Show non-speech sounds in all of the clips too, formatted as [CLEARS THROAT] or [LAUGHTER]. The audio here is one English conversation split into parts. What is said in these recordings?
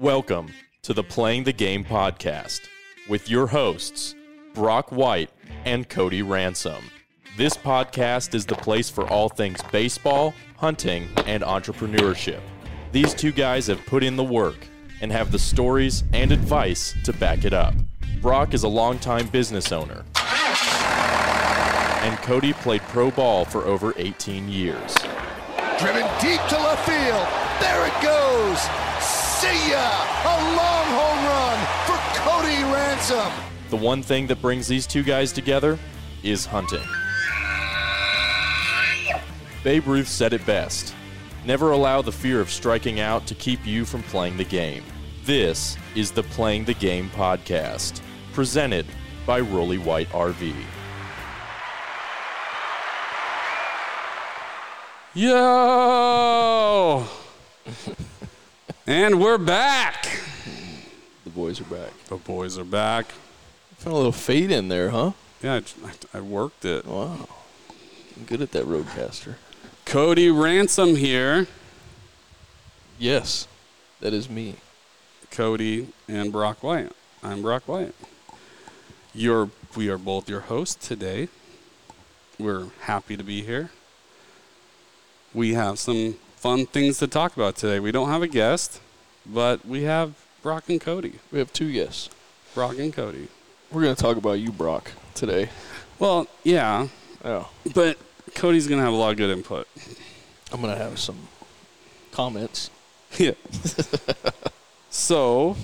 Welcome to the Playing the Game podcast with your hosts, Brock White and Cody Ransom. This podcast is the place for all things baseball, hunting, and entrepreneurship. These two guys have put in the work and have the stories and advice to back it up. Brock is a longtime business owner, and Cody played pro ball for over 18 years. Driven deep to left field. There it goes. See ya! A long home run for Cody Ransom. The one thing that brings these two guys together is hunting. Babe Ruth said it best Never allow the fear of striking out to keep you from playing the game. This is the Playing the Game podcast, presented by Rolly White RV. Yo! [LAUGHS] and we're back. The boys are back. The boys are back. Found a little fade in there, huh? Yeah, I, I worked it. Wow. I'm good at that RODECaster. Cody Ransom here. Yes, that is me. Cody and Brock White. I'm Brock White. You're, we are both your hosts today. We're happy to be here. We have some fun things to talk about today. We don't have a guest, but we have Brock and Cody. We have two guests. Brock and Cody. We're going to talk about you, Brock, today. Well, yeah, Oh, but Cody's going to have a lot of good input. I'm going to have some comments. [LAUGHS] Yeah. so,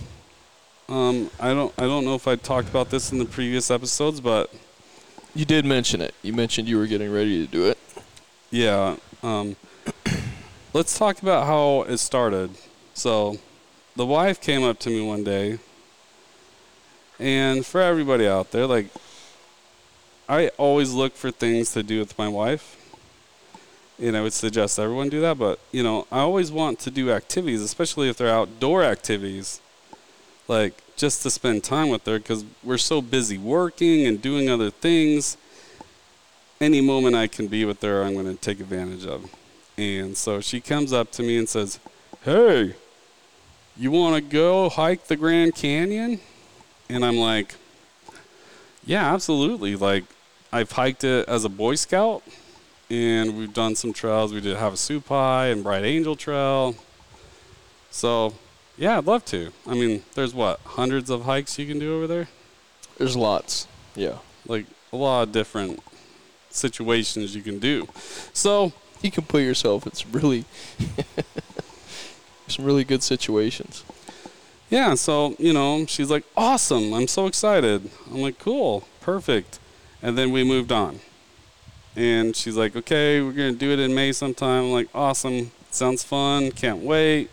um, I don't I don't know if I talked about this in the previous episodes, but You did mention it. You mentioned you were getting ready to do it. yeah, um, let's talk about how it started. So, the wife came up to me one day, and for everybody out there, like, I always look for things to do with my wife. And I would suggest everyone do that, but you know, I always want to do activities, especially if they're outdoor activities, like just to spend time with her because we're so busy working and doing other things. Any moment I can be with her, I'm going to take advantage of. And so she comes up to me and says, Hey, you want to go hike the Grand Canyon? And I'm like, Yeah, absolutely. Like, I've hiked it as a Boy Scout, and we've done some trails. We did Havasupai and Bright Angel Trail. So, yeah, I'd love to. I mean, there's what, hundreds of hikes you can do over there? There's lots. Yeah. Like, a lot of different situations you can do. So, You can put yourself in some really, [LAUGHS] some really good situations. yeah, so, you know, she's like, awesome. I'm so excited. I'm like, cool, perfect. And then we moved on. And she's like, okay, we're to do it in May sometime. I'm like, awesome. Sounds fun. Can't wait.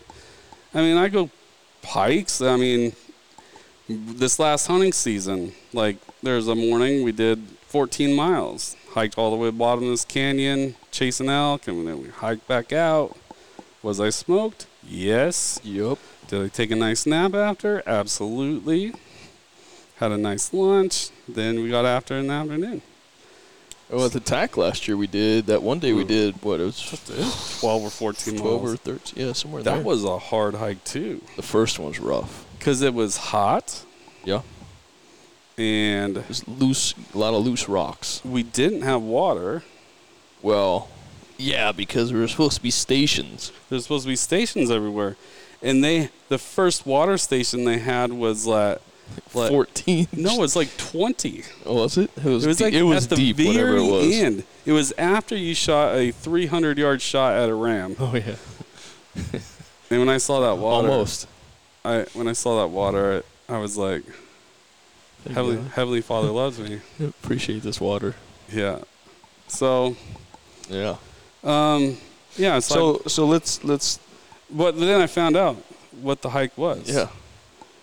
I mean, I go hikes. I mean, this last hunting season, like, there's a morning we did 14 miles, hiked all the way to the bottom of this canyon, chasing elk, and then we hiked back out. Was I smoked? Yes. Yup. Did I take a nice nap after? Absolutely. Had a nice lunch. Then we got after in the afternoon. Oh, at the TAC last year we did, that one day we hmm. did, what, it was 12 or 14 12 or 13, yeah, somewhere That there. was a hard hike too. The first one was rough. Because it was hot Yeah. And was loose, a lot of loose rocks. we didn't have water. Well, yeah, because we were supposed to be stations. There's supposed to be stations everywhere. And they, the first water station they had was like, like 14. no, it's like 20. Oh, was it? It was, It was deep, like it was at the deep, very whatever it was. end. It was after you shot a 300 yard shot at a ram. Oh, yeah. And when I saw that water, Almost. I when I saw that water, I, I was like, There you Heavenly. Heavenly Father [LAUGHS] loves me. Appreciate this water. Yeah. So, Yeah. um, yeah. So, So so let's let's but then I found out what the hike was. yeah.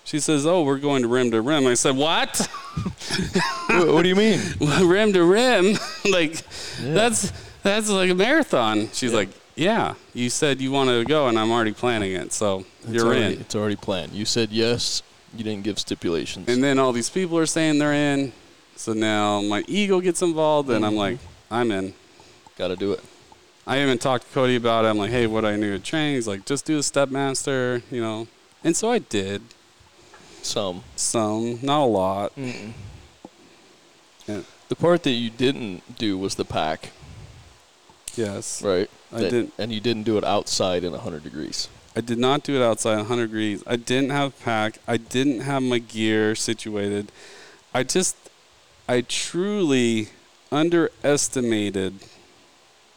She says, "Oh, we're going to rim to rim." I said, "What? [LAUGHS] what, what do you mean? [LAUGHS] rim to rim? like, that's that's like a marathon." She's like, "Yeah, you said you want to go, and I'm already planning it, so It's you're already, in." It's already planned. You said yes. You didn't give stipulations. And then all these people are saying they're in. So now my ego gets involved, and I'm Mhm. like, I'm in. Got to do it. I even talked to Cody about it. I'm like, hey, what do I need to train? He's like, just do the step master, you know, And so I did Some. some, not a lot. Mm-mm. Yeah. The part that you didn't do was the pack, Yes. right? I That- didn't- And you didn't do it outside in 100 degrees. I did not do it outside 100 degrees. I didn't have pack. I didn't have my gear situated. I just, I truly underestimated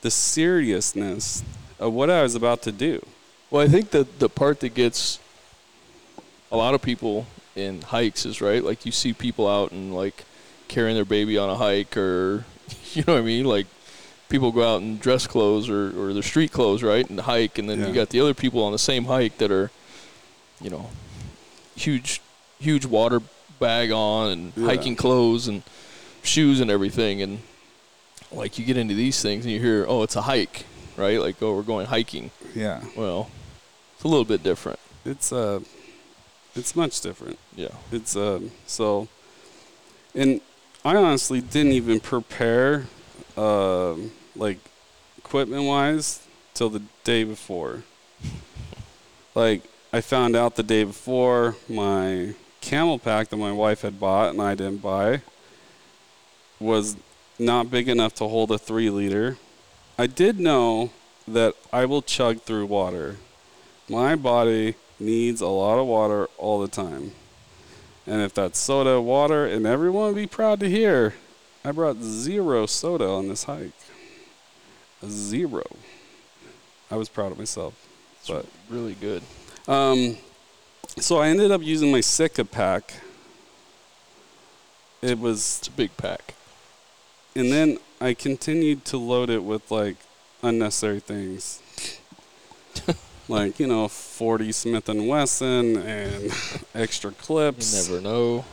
the seriousness of what I was about to do. Well, I think that the part that gets a lot of people in hikes is right. Like you see people out and like carrying their baby on a hike, or [LAUGHS] you know what I mean. Like people go out in dress clothes or, or their street clothes, right, and hike, and then Yeah. you got the other people on the same hike that are, you know, huge, huge water bag on and Yeah. hiking clothes and shoes and everything, and like you get into these things and you hear, oh, it's a hike, right? Like oh, we're going hiking. Yeah. Well, it's a little bit different. It's uh, it's much different. Yeah. It's um so, and I honestly didn't even prepare, um, like, equipment wise, till the day before. [LAUGHS] like I found out the day before my CamelBak that my wife had bought and I didn't buy was not big enough to hold a three liter. I did know that I will chug through water. My body needs a lot of water all the time. And if that's soda, water, and everyone would be proud to hear, I brought zero soda on this hike. Zero. I was proud of myself. It's But really good. um, so I ended up using my Sitka pack. It was It's a big pack. and then I continued to load it with like unnecessary things. [LAUGHS] like, you know, 40 Smith and Wesson and [LAUGHS] extra clips. You never know.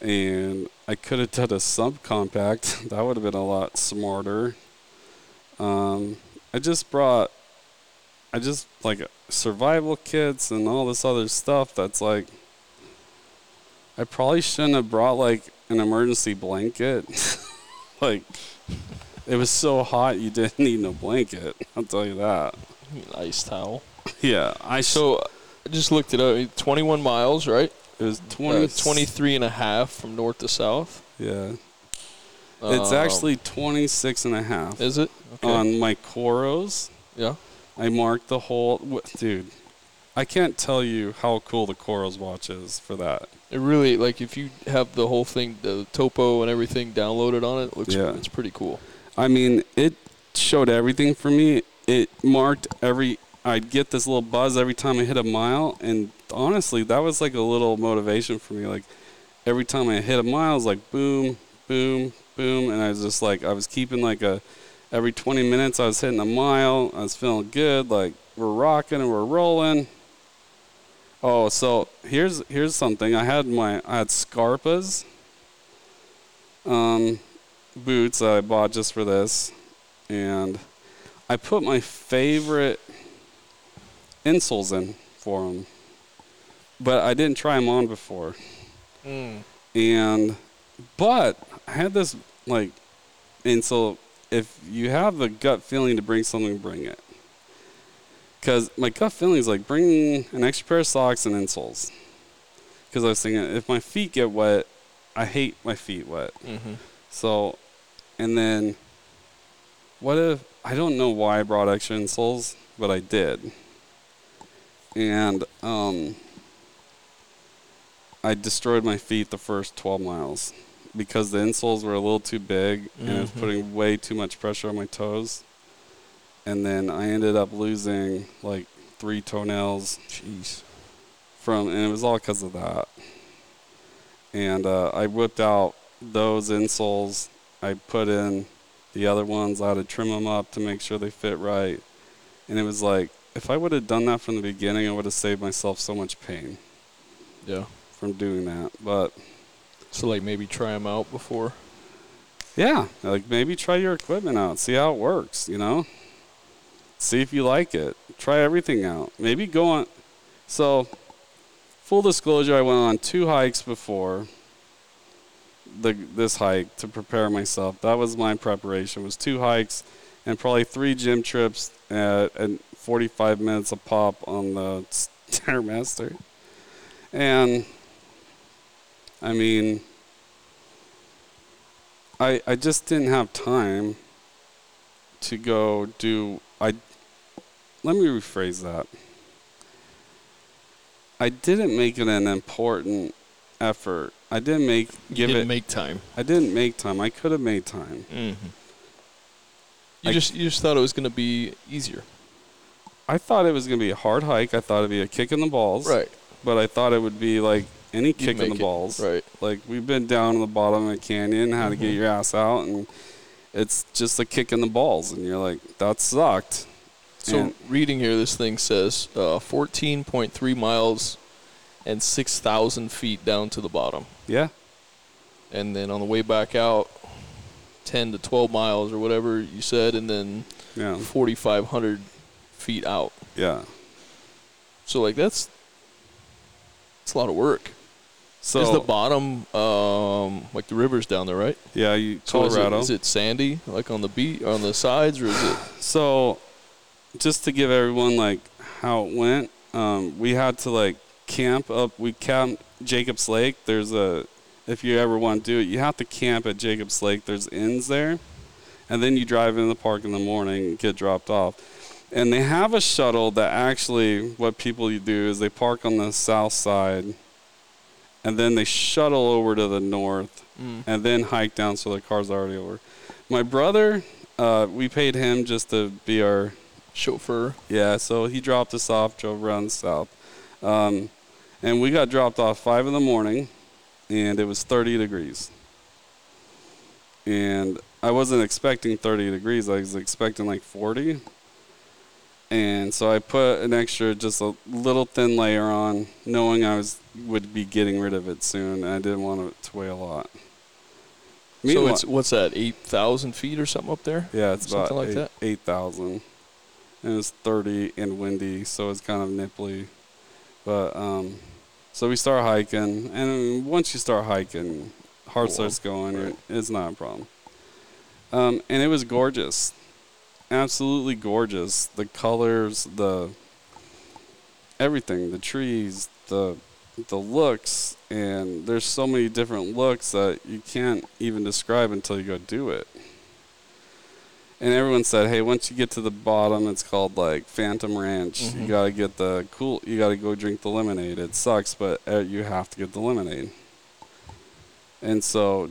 And I could have done a subcompact. [LAUGHS] That would have been a lot smarter. Um, I just brought I just like survival kits and all this other stuff that's like I probably shouldn't have brought like an emergency blanket. [LAUGHS] like it was so hot you didn't need no blanket. I'll tell you that. Ice towel. Yeah, I So I just looked it up. 21 miles, right? it was 20 Uh, 23 and a half from north to south. Yeah. It's Um, actually 26 and a half Is it? On my Coros. yeah. I marked the whole wh- dude. I can't tell you how cool the Coros watch is for that. It really, like, if you have the whole thing, the topo and everything downloaded on it, it looks Yeah. it's pretty cool. I mean, it showed everything for me. It marked every. I'd get this little buzz every time I hit a mile, and honestly, that was like a little motivation for me. Like every time I hit a mile, it was like boom, boom, boom, and I was just like I was keeping like a. Every 20 minutes, I was hitting a mile. I was feeling good. Like we're rocking and we're rolling. Oh, so here's here's something. I had my I had Scarpas. Um, boots that I bought just for this, and I put my favorite insoles in for them, but I didn't try them on before. And but I had this like, so if you have the gut feeling to bring something, bring it. Because my gut feeling is like bring an extra pair of socks and insoles. Because I was thinking, if my feet get wet, I hate my feet wet. Mm-hmm. So, and then, what if I don't know why I brought extra insoles, but I did, and um, I destroyed my feet the first 12 miles because the insoles were a little too big and it was Mhm. putting way too much pressure on my toes, and then I ended up losing like three toenails Jeez. from, and it was all because of that. And uh, I whipped out those insoles. I put in the other ones. I had to trim them up to make sure they fit right. And it was like, if I would have done that from the beginning, I would have saved myself so much pain Yeah. from doing that. But So, like, maybe try them out before. yeah, like maybe try your equipment out, see how it works, you know? See if you like it. Try everything out. Maybe go on. So, full disclosure, I went on two hikes before the this hike to prepare myself. That was my preparation. It Was two hikes and probably three gym trips at, at 45 minutes a pop on the [LAUGHS] Stairmaster. And I mean, I I just didn't have time to go do I let me rephrase that. I didn't make it an important effort. I didn't make give didn't it make time. I didn't make time. I could have made time. Mm-hmm. You I- just you just thought it was going to be easier, I thought it was going to be a hard hike. I thought it'd be a kick in the balls. right? But I thought it would be like any kick in the it, balls. right. Like we've been down in the bottom of a canyon, how to get Mhm. your ass out, and it's just a kick in the balls, and you're like, that sucked. So And- reading here, this thing says uh, 14.3 miles and 6,000 feet down to the bottom, yeah, and then on the way back out, 10 to 12 miles or whatever you said, and then yeah, 4,500 feet out. yeah. So like that's it's a lot of work. So is the bottom um, like the rivers down there, right? yeah, you So is it- Colorado. is it sandy like on the beat on the sides, or is it? So, just to give everyone like how it went, um, we had to like camp up. We camped Jacobs Lake. There's a, if you ever want to do it, you have to camp at Jacobs Lake. There's inns there, and then you drive in the park in the morning and get dropped off. And they have a shuttle that actually, what people do is they park on the south side, and then they shuttle over to the north, Mm. and then hike down so the car's already over. My brother, uh, we paid him just to be our Chauffeur. yeah. So he dropped us off, drove around south, um, and we got dropped off five in the morning, and it was 30 degrees. And I wasn't expecting 30 degrees. I was expecting like 40. And so I put an extra, just a little thin layer on, knowing I was would be getting rid of it soon. And I didn't want it to weigh a lot. So it's what's that? Eight thousand feet or something up there? yeah, it's Something about like eight, that? 8,000. And it's 30 and windy, so it's kind of nipply. But, um, so we start hiking. And once you start hiking, heart Cool. starts going. Right. It's not a problem. Um, and it was gorgeous. Absolutely gorgeous. The colors, the everything, the trees, the the looks, and there's so many different looks that you can't even describe until you go do it. And everyone said, "Hey, once you get to the bottom, it's called like Phantom Ranch. You Mhm. gotta get the cool. You gotta go drink the lemonade. It sucks, but uh, you have to get the lemonade." And so,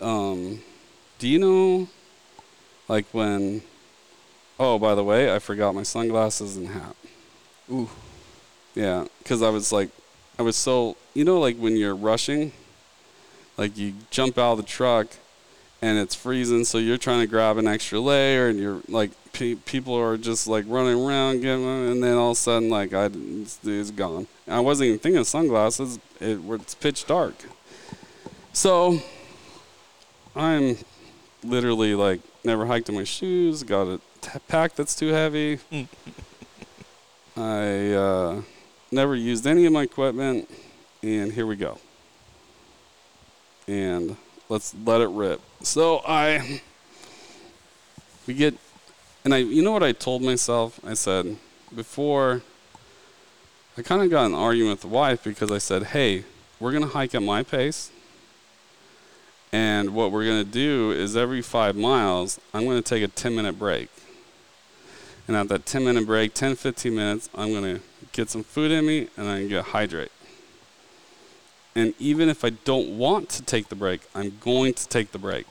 um, do you know, like when? Oh, by the way, I forgot my sunglasses and hat. Ooh. Yeah, because I was like, I was so, you know, like when you're rushing, like you jump out of the truck and it's freezing, so you're trying to grab an extra layer, and you're like, pe- people are just like running around, getting, and then all of a sudden, like, I, it's, it's gone. And I wasn't even thinking of sunglasses. It, it's pitch dark. So, I'm literally like, never hiked in my shoes, got a t- pack that's too heavy. [LAUGHS] I uh, never used any of my equipment, and here we go. And let's let it rip. So I, we get, and I, you know what I told myself? I said, before, I kind of got an argument with the wife because I said, hey, we're to hike at my pace. And what we're going to do is every five miles, I'm going to take a 10 minute break. And at that 10 minute break, 10, 15 minutes, I'm going to get some food in me and I'm going to hydrate. And even if I don't want to take the break, I'm going to take the break.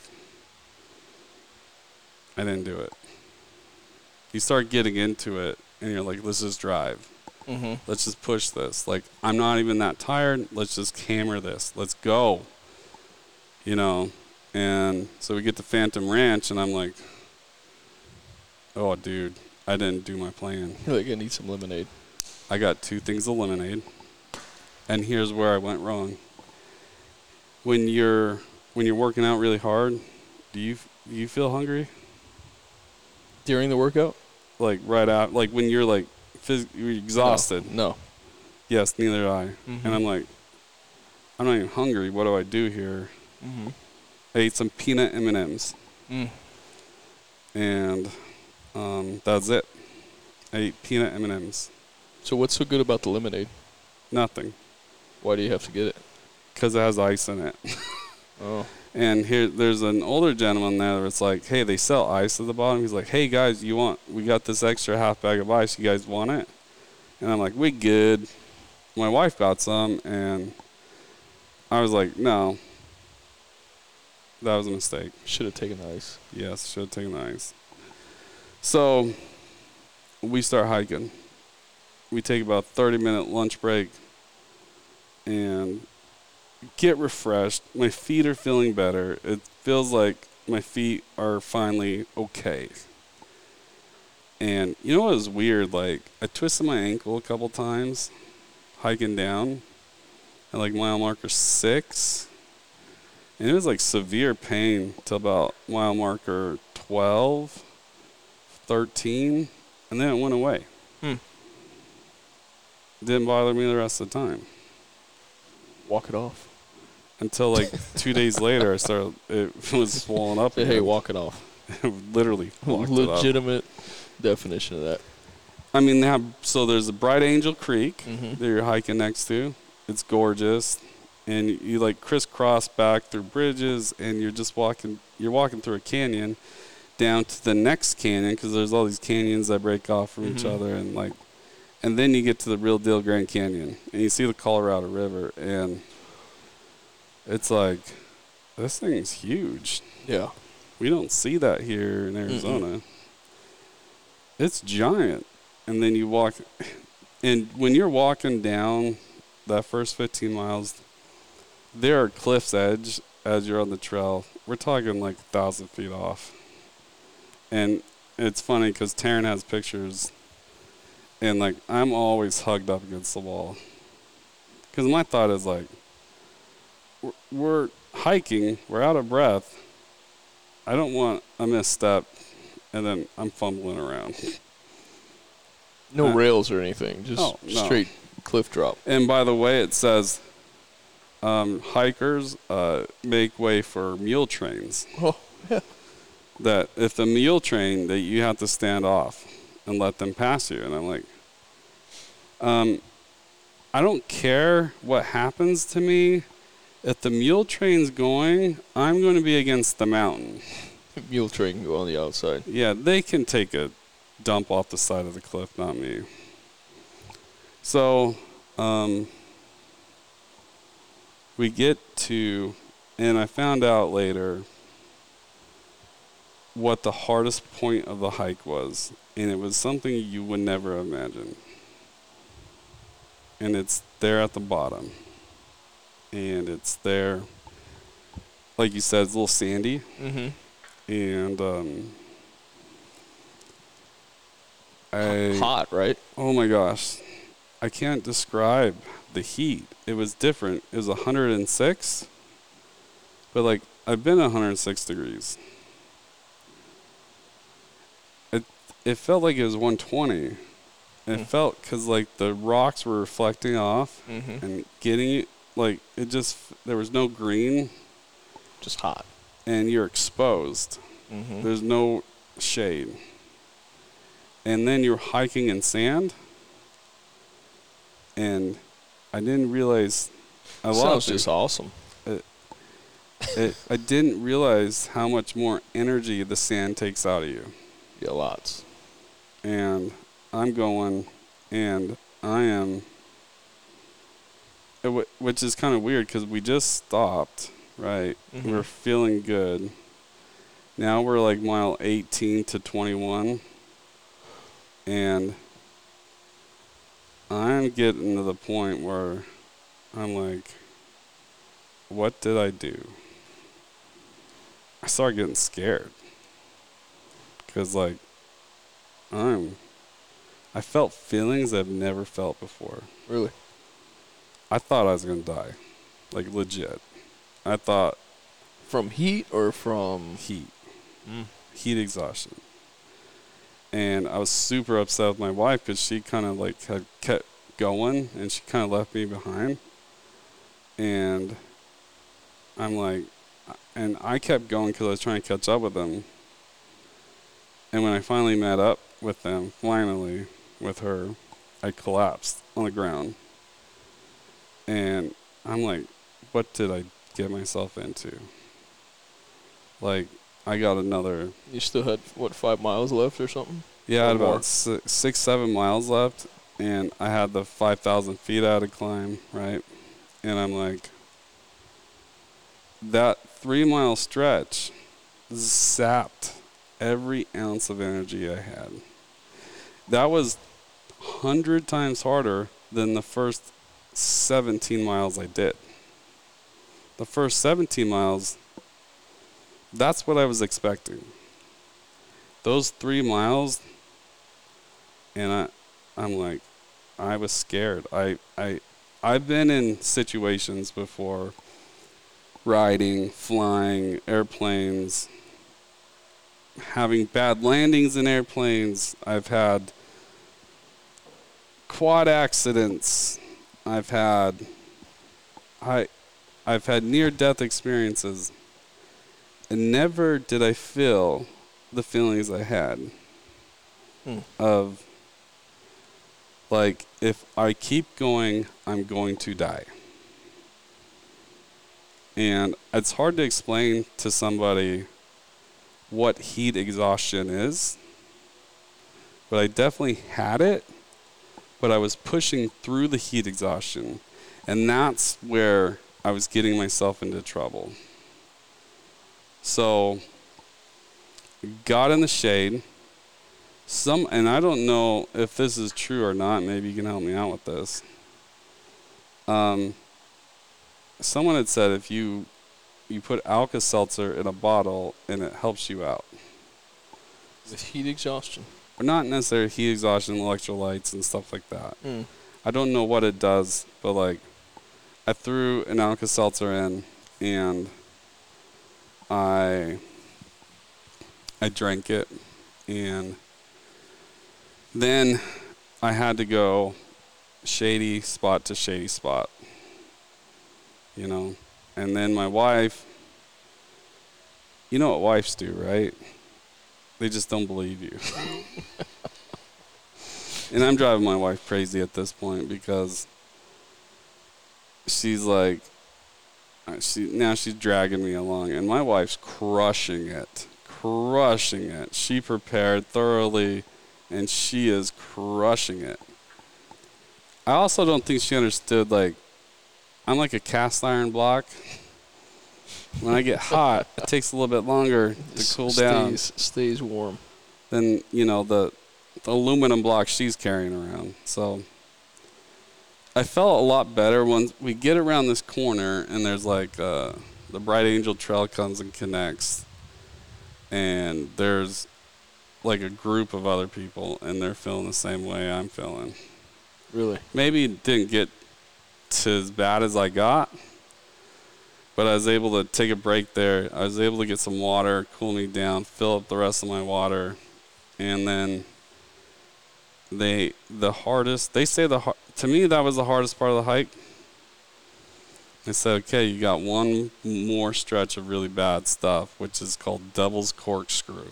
I didn't do it. You start getting into it and you're like, let's just drive. Mm-hmm. Let's just push this. Like, I'm not even that tired. Let's just hammer this. Let's go. You know? And so we get to Phantom Ranch and I'm like, oh, dude, I didn't do my plan. You're like, I need some lemonade. I got two things of lemonade. And here's where I went wrong. When you're when you're working out really hard, do you do you feel hungry? During the workout? Like right out like when you're like phys- you're exhausted. No. Yes, neither do I. Mhm. And I'm like I'm not even hungry. What do I do here? Mm-hmm. I ate some peanut M&Ms Mm. and um, that's it. I eat peanut M&Ms. So what's so good about the lemonade? Nothing. Why do you have to get it? because it has ice in it. [LAUGHS] Oh, And here, there's an older gentleman there that's like, hey, they sell ice at the bottom. He's like, hey guys, you want? We got this extra half bag of ice. You guys want it? And I'm like, we good. My wife got some, and I was like, no. That was a mistake. should have taken the ice. Yes, should have taken the ice. So we start hiking. We take about 30 minute lunch break and get refreshed. My feet are feeling better. It feels like my feet are finally okay. And you know what was weird? Like I twisted my ankle a couple times hiking down at like mile marker six. And it was like severe pain till about mile marker 12, 13, and then it went away. Hmm. Didn't bother me the rest of the time Walk it off. until like [LAUGHS] two days later. I started. It was swollen up. Say, hey, walk it off. [LAUGHS] Literally [LAUGHS] walked it up. Legitimate definition of that. I mean, they have so there's a Bright Angel Creek Mhm. that you're hiking next to. It's gorgeous, and you like crisscross back through bridges, and you're just walking. You're walking through a canyon down to the next canyon because there's all these canyons that break off from each Mhm. other, and like, and then you get to the real deal Grand Canyon, and you see the Colorado River, and it's like this thing's huge. Yeah. We don't see that here in Arizona. It's giant. And then you walk, and when you're walking down that first 15 miles, there are cliff's edge as you're on the trail. We're talking like a thousand feet off. And it's funny because Taryn has pictures, and like I'm always hugged up against the wall. Because my thought is like, we're, we're hiking, we're out of breath. I don't want a misstep, and then I'm fumbling around. No Uh, rails or anything. Just oh, no. straight cliff drop. And by the way, it says um, hikers uh, make way for mule trains. Oh, yeah. That if the mule train, that you have to stand off and let them pass you. And I'm like, um, I don't care what happens to me. If the mule train's going, I'm going to be against the mountain. [LAUGHS] Mule train go on the outside. Yeah, they can take a dump off the side of the cliff, not me. So, um, we get to, and I found out later what the hardest point of the hike was, and it was something you would never imagine. And it's there at the bottom. And it's there, like you said, it's a little sandy Mm-hmm. and um, I Hot, right? oh my gosh, I can't describe the heat. It was different. It was 106, but like I've been 106 degrees. It it felt like it was 120. It Hmm. felt because like the rocks were reflecting off Mm-hmm. and getting it like it just there was no green Just hot. and you're exposed. Mm-hmm. There's no shade. And then you're hiking in sand. And I didn't realize I Sounds just awesome. it. I didn't realize how much more energy the sand takes out of you. Yeah, lots. And I'm going and I am which is kind of weird cuz we just stopped, right? Mhm. We're feeling good. Now we're like mile 18 to 21. And I'm getting to the point where I'm like, what did I do? I started getting scared. Because, like, I'm. I felt feelings I've never felt before. Really? I thought I was going to die. Like, legit. I thought From heat or from? heat. Mm. heat exhaustion. And I was super upset with my wife because she kind of like had kept going and she kind of left me behind. And I'm like, and I kept going because I was trying to catch up with them. And when I finally met up with them, finally with her, I collapsed on the ground. And I'm like, what did I get myself into? Like, I got another, You still had what five miles left or something? yeah, I had about six, six, seven miles left, and I had the 5,000 feet I had to climb, right? And I'm like, that three mile stretch zapped every ounce of energy I had. That was 100 times harder than the first 17 miles I did. The first 17 miles, that's what I was expecting. Those three miles, and I, I'm like, I was scared. I, I, I've been in situations before, riding, flying, airplanes, having bad landings in airplanes. I've had quad accidents. I've had I I've had near death experiences. And never did I feel the feelings I had Hmm. of like if I keep going, I'm going to die. And it's hard to explain to somebody what heat exhaustion is. But I definitely had it, but I was pushing through the heat exhaustion. And that's where I was getting myself into trouble. So, got in the shade. Some, and I don't know if this is true or not. Maybe you can help me out with this. Um, someone had said if you you put Alka Seltzer in a bottle and it helps you out. The heat exhaustion. Or not necessarily heat exhaustion, electrolytes and stuff like that. Mm. I don't know what it does, but like I threw an Alka Seltzer in and I I drank it and then I had to go shady spot to shady spot. You know. And then my wife you know what wives do, right? They just don't believe you. [LAUGHS] and I'm driving my wife crazy at this point because she's like uh, she now she's dragging me along and my wife's crushing it crushing it she prepared thoroughly and she is crushing it i also don't think she understood like i'm like a cast iron block when i get hot it takes a little bit longer to cool stays, down Stays warm. than you know the, the aluminum block she's carrying around. So I felt a lot better once we get around this corner and there's like uh, the Bright Angel Trail comes and connects, and there's like a group of other people and they're feeling the same way I'm feeling. Really. Maybe didn't get to as bad as I got, but I was able to take a break there. I was able to get some water, cool me down, fill up the rest of my water, and then they the hardest. They say the to me that was the hardest part of the hike. They said, okay, you got one more stretch of really bad stuff, which is called Devil's Corkscrew.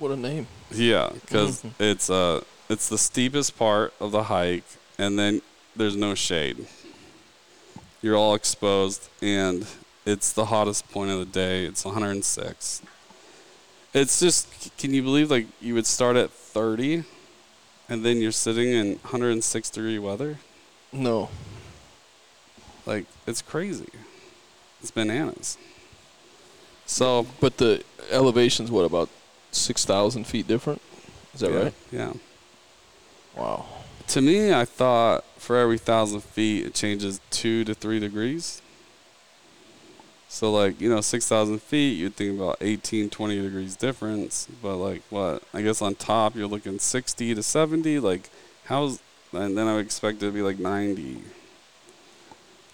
What a name. Yeah, because Mhm. it's uh it's the steepest part of the hike, and then there's no shade. You're all exposed, and it's the hottest point of the day. It's 106. It's just, can you believe like you would start at 30, and then you're sitting in 106 degree weather? No. Like it's crazy. It's bananas. So But the elevation's what about six thousand feet different? Is that yeah, right? Yeah. Wow. To me, I thought for every thousand feet, it changes two to three degrees. So, like, you know, 6,000 feet, you'd think about 18, 20 degrees difference. But, like, what? I guess on top, you're looking 60 to 70. Like, how's. And then I would expect it to be like 90.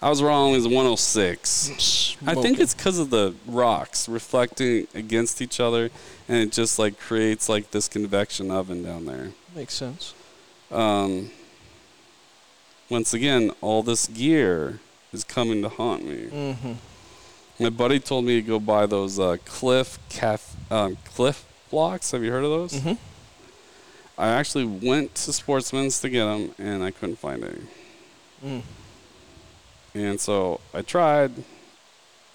I was wrong. It was 106. I think it's because of the rocks reflecting against each other, and it just, like, creates, like, this convection oven down there makes sense. um, once again, all this gear is coming to haunt me. Mm-hmm. My buddy told me to go buy those uh, Cliff Caf- um, Clif Bloks. Have you heard of those? Mm-hmm. I actually went to Sportsman's to get them, and I couldn't find any. Mm. And so I tried.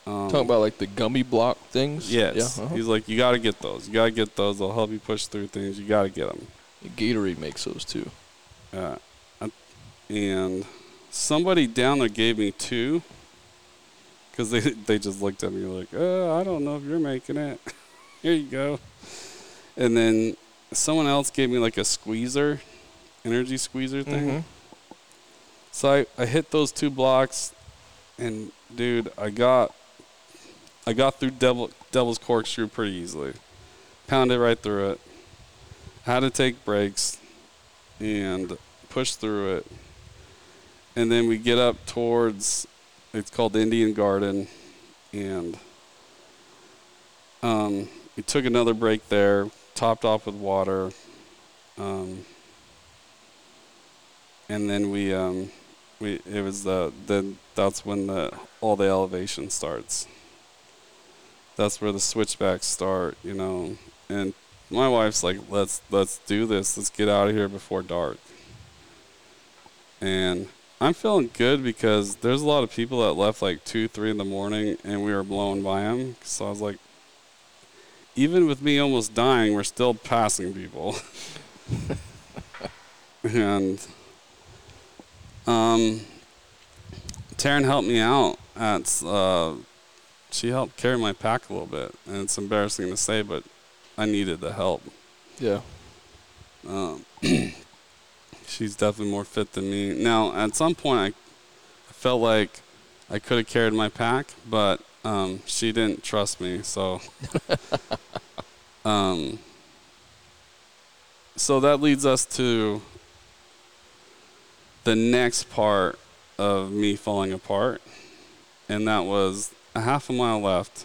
Um, Talking about like the gummy block things. Yes. Yeah. uh-huh. He's like, you got to get those. You got to get those. They'll help you push through things. You got to get them. Gatorade makes those too. Uh, and somebody down there gave me two because they, [LAUGHS] they just looked at me like, uh, I don't know if you're making it. [LAUGHS] Here you go. And then someone else gave me like a squeezer, energy squeezer thing. Mhm. So I, I hit those two blocks, and dude, I got I got through Devil, Devil's Corkscrew pretty easily. Pounded right through it. Had to take breaks and push through it. And then we get up towards it's called Indian Garden, and um, we took another break there, topped off with water. Um, and then we um, we it was the then that's when the all the elevation starts. That's where the switchbacks start, you know. And my wife's like, "Let's let's do this. Let's get out of here before dark." And I'm feeling good because there's a lot of people that left like two, three in the morning, and we were blown by them. So I was like, even with me almost dying, we're still passing people. [LAUGHS] and um, Taryn helped me out at. Uh, she helped carry my pack a little bit, and it's embarrassing to say, but I needed the help. Yeah. Um, [CLEARS THROAT] she's definitely more fit than me. Now, at some point, I, I felt like I could have carried my pack, but um, she didn't trust me. So, [LAUGHS] um, so that leads us to the next part of me falling apart, and that was a half a mile left,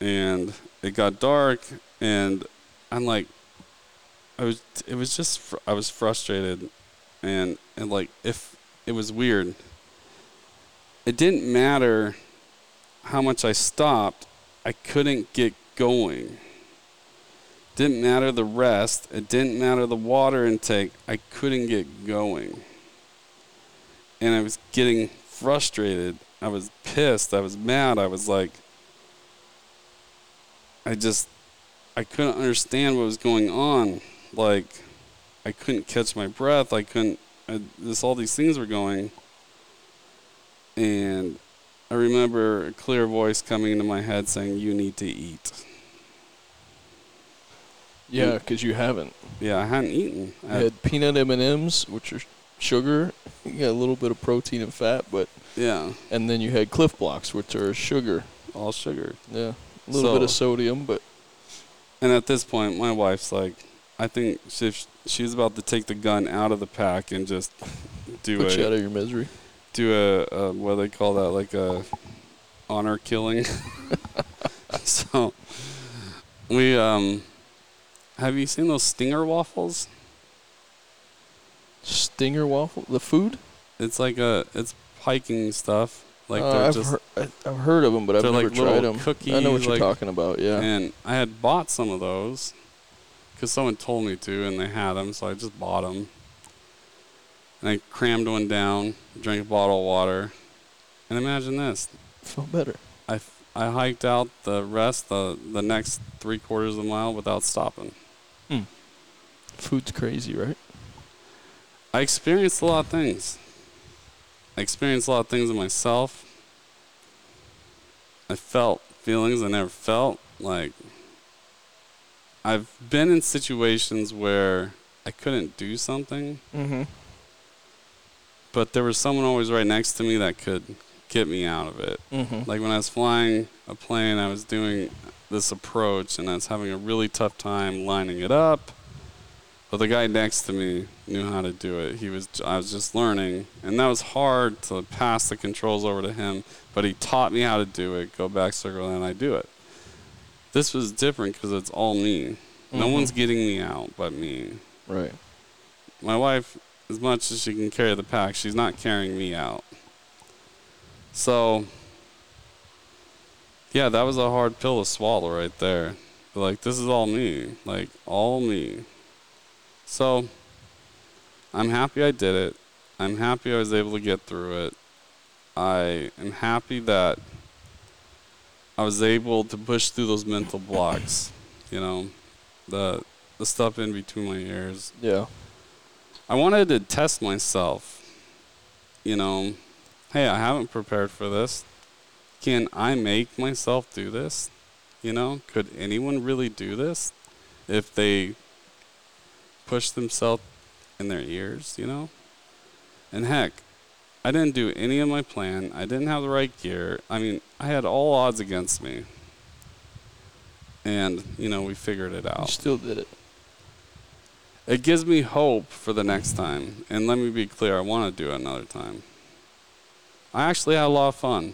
and it got dark, and I'm like, I was, it was just, fr- I was frustrated, and and like if it was weird. It didn't matter how much I stopped, I couldn't get going. Didn't matter the rest, it didn't matter the water intake, I couldn't get going. And I was getting frustrated. I was pissed. I was mad. I was like, I just, I couldn't understand what was going on. Like, I couldn't catch my breath. I couldn't, I, this, all these things were going. And I remember a clear voice coming into my head saying, You need to eat. Yeah, because you haven't. Yeah, I hadn't eaten. You I had peanut M and M's, which are sugar. You got a little bit of protein and fat, but yeah, and then you had Clif Bloks, which are sugar. all sugar. Yeah, a little bit of sodium, but And at this point, my wife's like, I think she, she's about to take the gun out of the pack and just do put you out a of your misery. do a, a what do they call that like a honor killing. [LAUGHS] [LAUGHS] so we um, have you seen those stinger waffles? Stinger waffle, the food. It's like a it's hiking stuff. Like Uh, they're I've, just heard, I've heard of them, but I've never like tried them. I know what you're like- talking about. Yeah. And I had bought some of those because someone told me to, and they had them, so I just bought them. And I crammed one down, drank a bottle of water, and imagine this: Felt better. I, I hiked out the rest the the next three quarters of a mile without stopping. Hmm. Food's crazy, right? I experienced a lot of things. I experienced a lot of things in myself. I felt feelings I never felt. Like, I've been in situations where I couldn't do something, Mm-hmm. but there was someone always right next to me that could get me out of it. Mm-hmm. Like when I was flying a plane, I was doing this approach and I was having a really tough time lining it up. But the guy next to me knew how to do it. He was I was just learning, and that was hard to pass the controls over to him. But he taught me how to do it. Go back circle, and I do it. This was different because it's all me. No Mhm. one's getting me out but me. Right. My wife, as much as she can carry the pack, she's not carrying me out. So, yeah, that was a hard pill to swallow right there. But like, this is all me. Like, all me. So, I'm happy I did it. I'm happy I was able to get through it. I am happy that I was able to push through those mental blocks. You know, the the stuff in between my ears. Yeah. I wanted to test myself. You know, hey, I haven't prepared for this. Can I make myself do this? You know, could anyone really do this if they push themselves in their ears, you know? And heck, I didn't do any of my plan. I didn't have the right gear. I mean, I had all odds against me. And, you know, we figured it You out. still did it. It gives me hope for the next time. And let me be clear, I want to do it another time. I actually had a lot of fun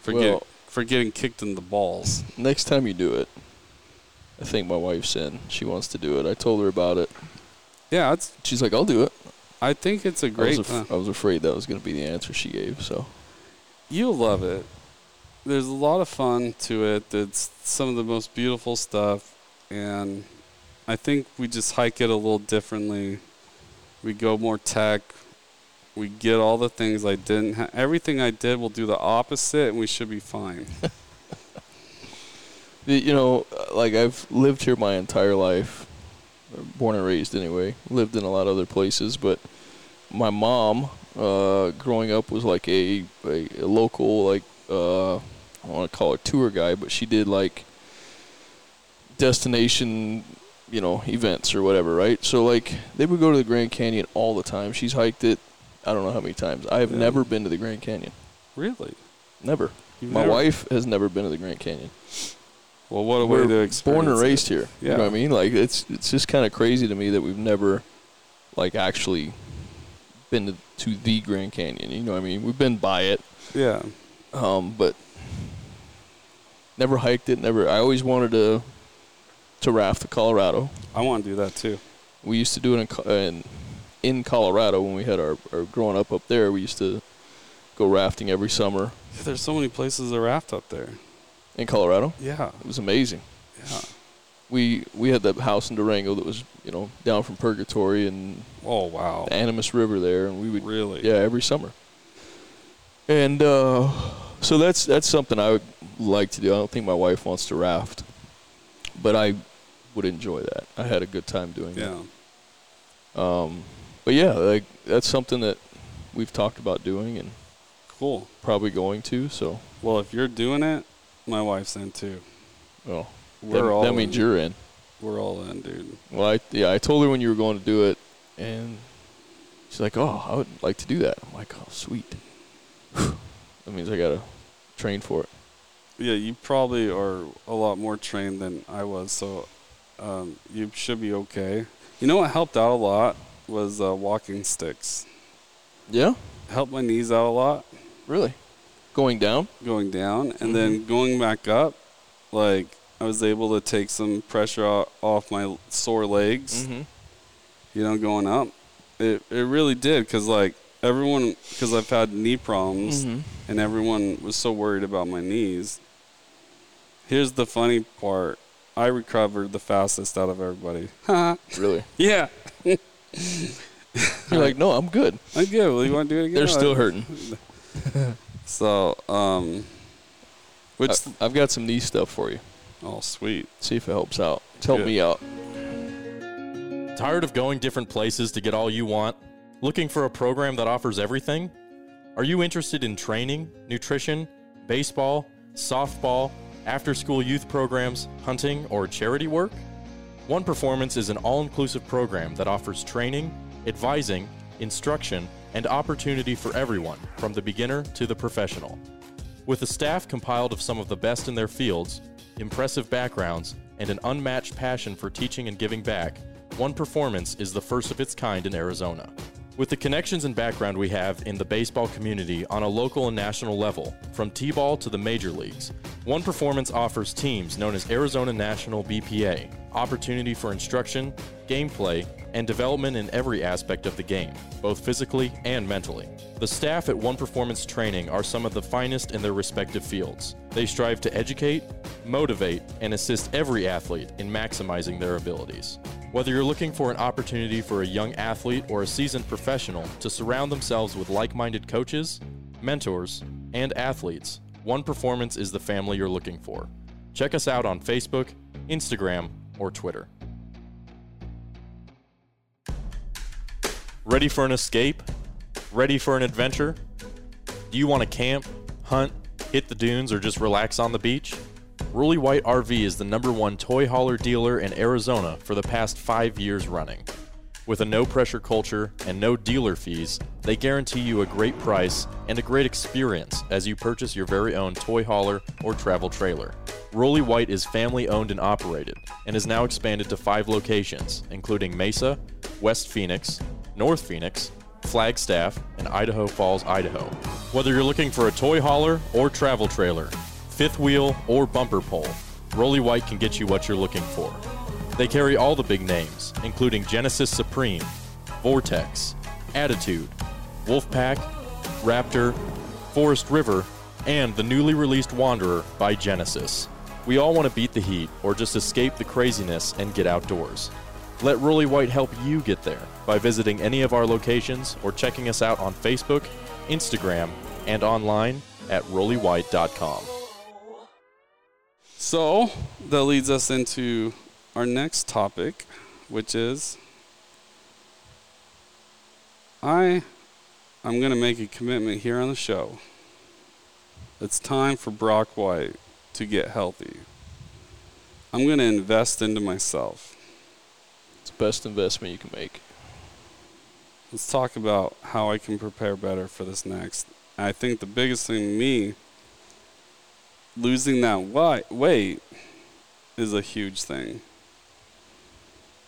for, Well- get, for getting kicked in the balls. Next time you do it, I think my wife's in. She wants to do it. I told her about it. Yeah, She's like, "I'll do it." I think it's a I was, great af- I was afraid that was going to be the answer she gave. So You'll love it. There's a lot of fun to it. It's some of the most beautiful stuff. And I think we just hike it a little differently. We go more tech. We get all the things I didn't ha- Everything I did, we'll do the opposite, and we should be fine. [LAUGHS] You know, like I've lived here my entire life, born and raised anyway. Lived in a lot of other places, but my mom, uh, growing up, was like a a, a local like uh, I want to call her tour guide, but she did like destination, you know, events or whatever, right? So like they would go to the Grand Canyon all the time. She's hiked it. I don't know how many times. I have Yeah. never been to the Grand Canyon. really? Never. You've My never- wife has never been to the Grand Canyon. Well, what a way to experience born and it. raised here. You know what I mean? Like it's it's just kind of crazy to me that we've never like actually been to, to the Grand Canyon. You know what I mean? We've been by it, Yeah. um, but never hiked it. Never. I always wanted to to raft the Colorado. I want to do that too. We used to do it in in, in Colorado when we had our, our growing up up there. We used to go rafting every summer There's so many places to raft up there. In Colorado. Yeah. It was amazing. Yeah. We we had that house in Durango that was you know down from Purgatory and Oh, wow. the Animas River there, and we would Really? yeah every summer. And uh, so that's that's something I would like to do. I don't think my wife wants to raft, but I would enjoy that. I had a good time doing Yeah. that. Um, but yeah, like that's something that we've talked about doing and Cool. probably going to. So Well, if you're doing it, my wife's in too. well, We're that, all that means in. you're in. We're all in, dude. Well, I yeah, I told her when you were going to do it, and she's like, "Oh, I would like to do that." I'm like, "Oh, sweet." [SIGHS] that means I gotta train for it. Yeah, you probably are a lot more trained than I was, so um, you should be okay. You know what helped out a lot was uh, walking sticks. Yeah, Helped my knees out a lot really. Going down. going down, and then going back up. Like I was able to take some pressure off my sore legs. Mm-hmm. you know, going up. It it really did because like everyone, because I've had knee problems, Mhm. and everyone was so worried about my knees. Here's the funny part: I recovered the fastest out of everybody. [LAUGHS] Really. yeah, You're like, no, I'm good. [LAUGHS] I'm good. Well, you want to do it again? They're still hurting. [LAUGHS] So, um, which I, I've got some knee stuff for you. oh sweet. See if it helps out. It's helped Good. me out. Tired of going different places to get all you want? Looking for a program that offers everything? Are you interested in training, nutrition, baseball, softball, after school youth programs, hunting, or charity work? One Performance is an all inclusive program that offers training, advising, instruction, and opportunity for everyone, from the beginner to the professional. With a staff compiled of some of the best in their fields, impressive backgrounds, and an unmatched passion for teaching and giving back, One Performance is the first of its kind in Arizona. With the connections and background we have in the baseball community on a local and national level, from T ball to the major leagues, One Performance offers teams known as Arizona National BPA opportunity for instruction, gameplay, and development in every aspect of the game, both physically and mentally. The staff at One Performance Training are some of the finest in their respective fields. They strive to educate, motivate, and assist every athlete in maximizing their abilities. Whether you're looking for an opportunity for a young athlete or a seasoned professional to surround themselves with like minded coaches, mentors, and athletes, One Performance is the family you're looking for. Check us out on Facebook, Instagram, or Twitter. Ready for an escape? Ready for an adventure? Do you want to camp, hunt, hit the dunes, or just relax on the beach? Rolly White RV is the number one toy hauler dealer in Arizona for the past five years running. With a no pressure culture and no dealer fees, they guarantee you a great price and a great experience as you purchase your very own toy hauler or travel trailer. Rolly White is family owned and operated and is now expanded to five locations, including Mesa, West Phoenix, North Phoenix, Flagstaff, and Idaho Falls, Idaho. Whether you're looking for a toy hauler or travel trailer, fifth wheel or bumper pull, Rolly White can get you what you're looking for. They carry all the big names, including Genesis Supreme, Vortex, Attitude, Wolfpack, Raptor, Forest River, and the newly released Wanderer by Genesis. We all want to beat the heat or just escape the craziness and get outdoors. Let Rolly White help you get there by visiting any of our locations or checking us out on Facebook, Instagram, and online at rollywhite.com. So that leads us into our next topic, which is I I'm going to make a commitment here on the show. It's time for Brock White to get healthy. I'm going to invest into myself. It's the best investment you can make. Let's talk about how I can prepare better for this next. I think the biggest thing to me losing that weight is a huge thing.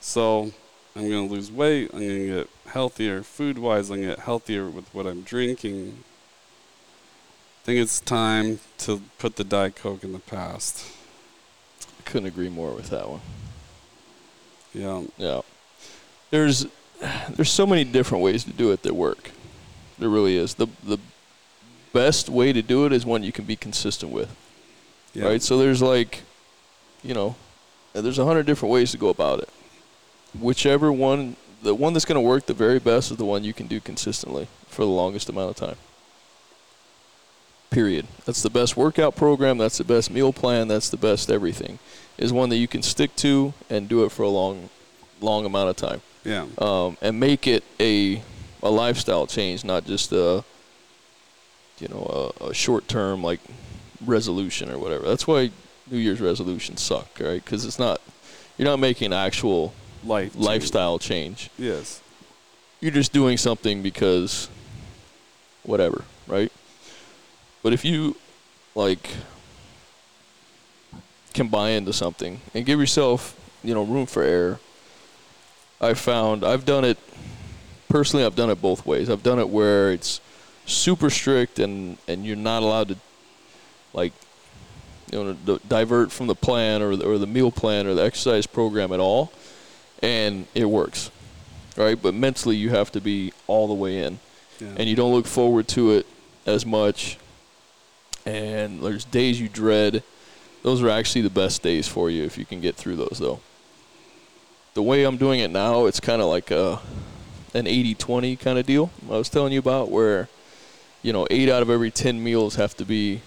So I'm going to lose weight. I'm going to get healthier food wise. I'm going to get healthier with what I'm drinking. I think it's time to put the Diet Coke in the past. I couldn't agree more with that one. Yeah. Yeah. There's there's so many different ways to do it that work. There really is. The the best way to do it is one you can be consistent with. Yeah. Right? So there's like you know, there's a hundred different ways to go about it. Whichever one the one that's gonna work the very best is the one you can do consistently for the longest amount of time. Period. That's the best workout program, that's the best meal plan, that's the best everything. Is one that you can stick to and do it for a long long amount of time Yeah. um, and make it a a lifestyle change, not just a you know a, a short term like resolution or whatever. That's why New Year's resolutions suck, right? Because it's not you're not making actual Life. lifestyle change. Yes. You're just doing something because whatever, right? But if you like can buy into something and give yourself, you know, room for error. I found I've done it personally I've done it both ways. I've done it where it's super strict and and you're not allowed to like you know d- divert from the plan or the, or the meal plan or the exercise program at all and it works. Right? But mentally you have to be all the way in Yeah. and you don't look forward to it as much. And there's days you dread. Those are actually the best days for you if you can get through those, though. The way I'm doing it now, it's kind of like a an 80-20 kind of deal. I was telling you about where, you know, eight out of every ten meals have to be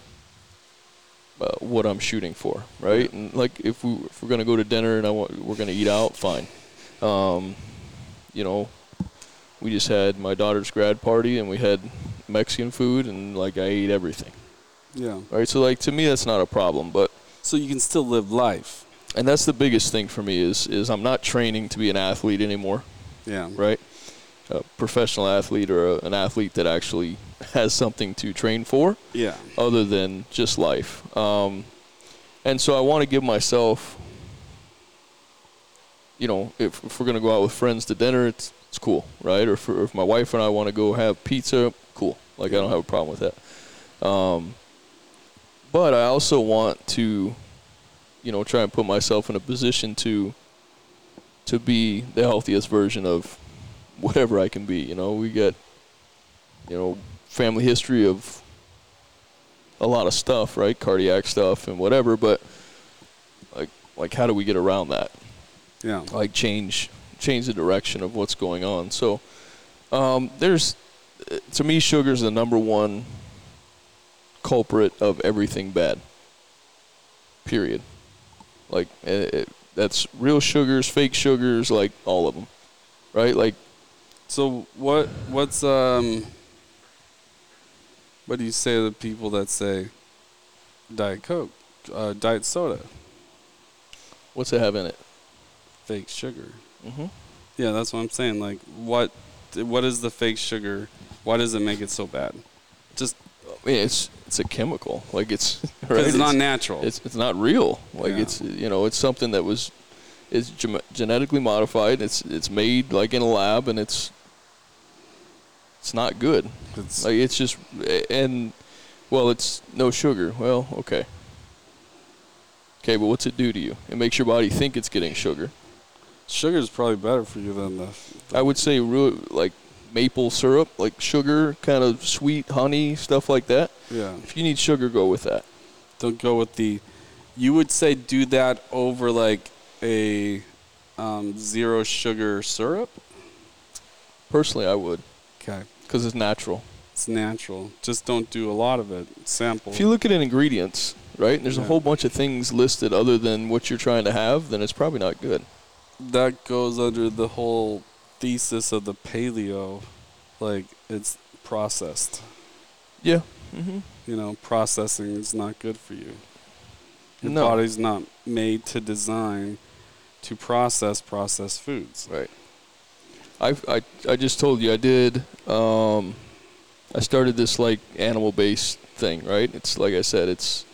uh, what I'm shooting for, right? And like if we if we're gonna go to dinner and I want we're gonna eat out, fine. Um, you know, we just had my daughter's grad party and we had Mexican food and like I ate everything. Yeah. Right? So like to me that's not a problem, but So you can still live life. and that's the biggest thing for me is is I'm not training to be an athlete anymore, Yeah. right? A professional athlete or a, an athlete that actually [LAUGHS] has something to train for Yeah. other than just life. Um, and so I want to give myself, you know, if, if we're going to go out with friends to dinner, it's, it's cool, right? Or if, if my wife and I want to go have pizza, cool. Like, I don't have a problem with that. Um, but I also want to, you know, try and put myself in a position to to be the healthiest version of whatever I can be. You know, we get, you know, family history of a lot of stuff, right? Cardiac stuff and whatever, but like like how do we get around that? Yeah. like change change the direction of what's going on. So um, there's to me sugar's the number one culprit of everything bad. Period. Like it, it, that's real sugars, fake sugars, like all of them, right? Like So what what's um what do you say to the people that say Diet Coke, uh, Diet Soda, what's it have in it? fake sugar? Mm-hmm. Yeah, that's what I'm saying. Like, what what is the fake sugar? Why does it make it so bad? Just I mean, it's it's a chemical. Like it's [LAUGHS] right? because it's not natural. It's it's not real. Like Yeah. it's you know it's something that was is genetically modified. It's it's made like in a lab and it's it's not good. It's- like it's just and well it's no sugar. Well okay. Okay, but what's it do to you? It makes your body think it's getting sugar. Sugar is probably better for you than the. I would say like maple syrup, like sugar, kind of sweet honey stuff like that. Yeah. If you need sugar, go with that. Don't go with the. You would say do that over like a um, zero sugar syrup. Personally, I would Okay. because it's natural. It's natural. Just don't do a lot of it. Sample. If you look at an ingredients, right, and there's a whole bunch of things listed other than what you're trying to have, then it's probably not good. that goes under the whole thesis of the paleo, like it's processed. Yeah. Mm-hmm. You know, processing is not good for you. Your No. body's not made to design to process processed foods. Right. I, I, I just told you I did. Um, I started this like animal based thing, right? It's like I said, it's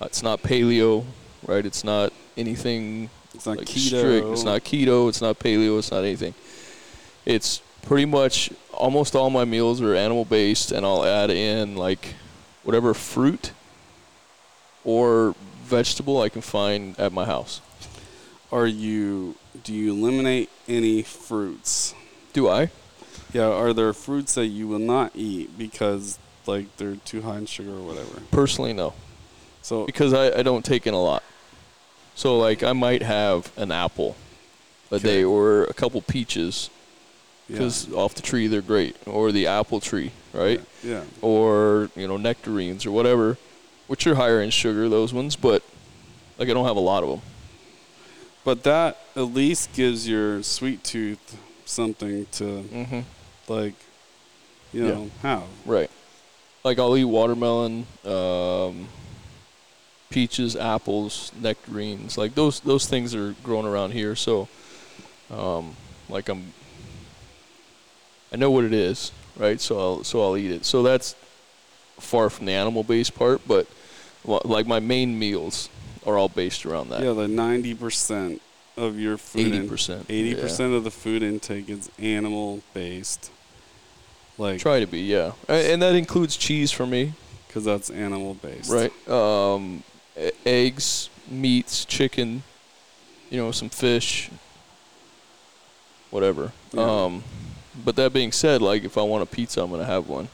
it's not paleo, right? It's not anything It's not like keto. strict. It's not keto. It's not paleo. It's not anything. It's pretty much almost all my meals are animal based, and I'll add in like whatever fruit or vegetable I can find at my house. Are you? Do you eliminate any fruits? Do I? Yeah. Are there fruits that you will not eat because like they're too high in sugar or whatever? Personally, no, So because I, I don't take in a lot. So like I might have an apple a Okay. day or a couple peaches yeah. because off the tree they're great, or the apple tree, right? Yeah. or you know nectarines or whatever, which are higher in sugar. Those ones, but like I don't have a lot of them. But that at least gives your sweet tooth something to Mm-hmm. like, you Yeah. know, have. Right. Like I'll eat watermelon, um, peaches, apples, nectarines. Like those those things are grown around here, so um, like I'm. I know what it is, right? So I'll so I'll eat it. So that's far from the animal based part, but like my main meals are all based around that. Yeah, the ninety percent of your food. Eighty percent. Eighty percent of the food intake is animal based. Like, Try to be, yeah, and that includes cheese for me, because that's animal based. right? Um, eggs, meats, chicken, you know, some fish, whatever. Yeah. Um, but that being said, like if I want a pizza, I'm gonna have one,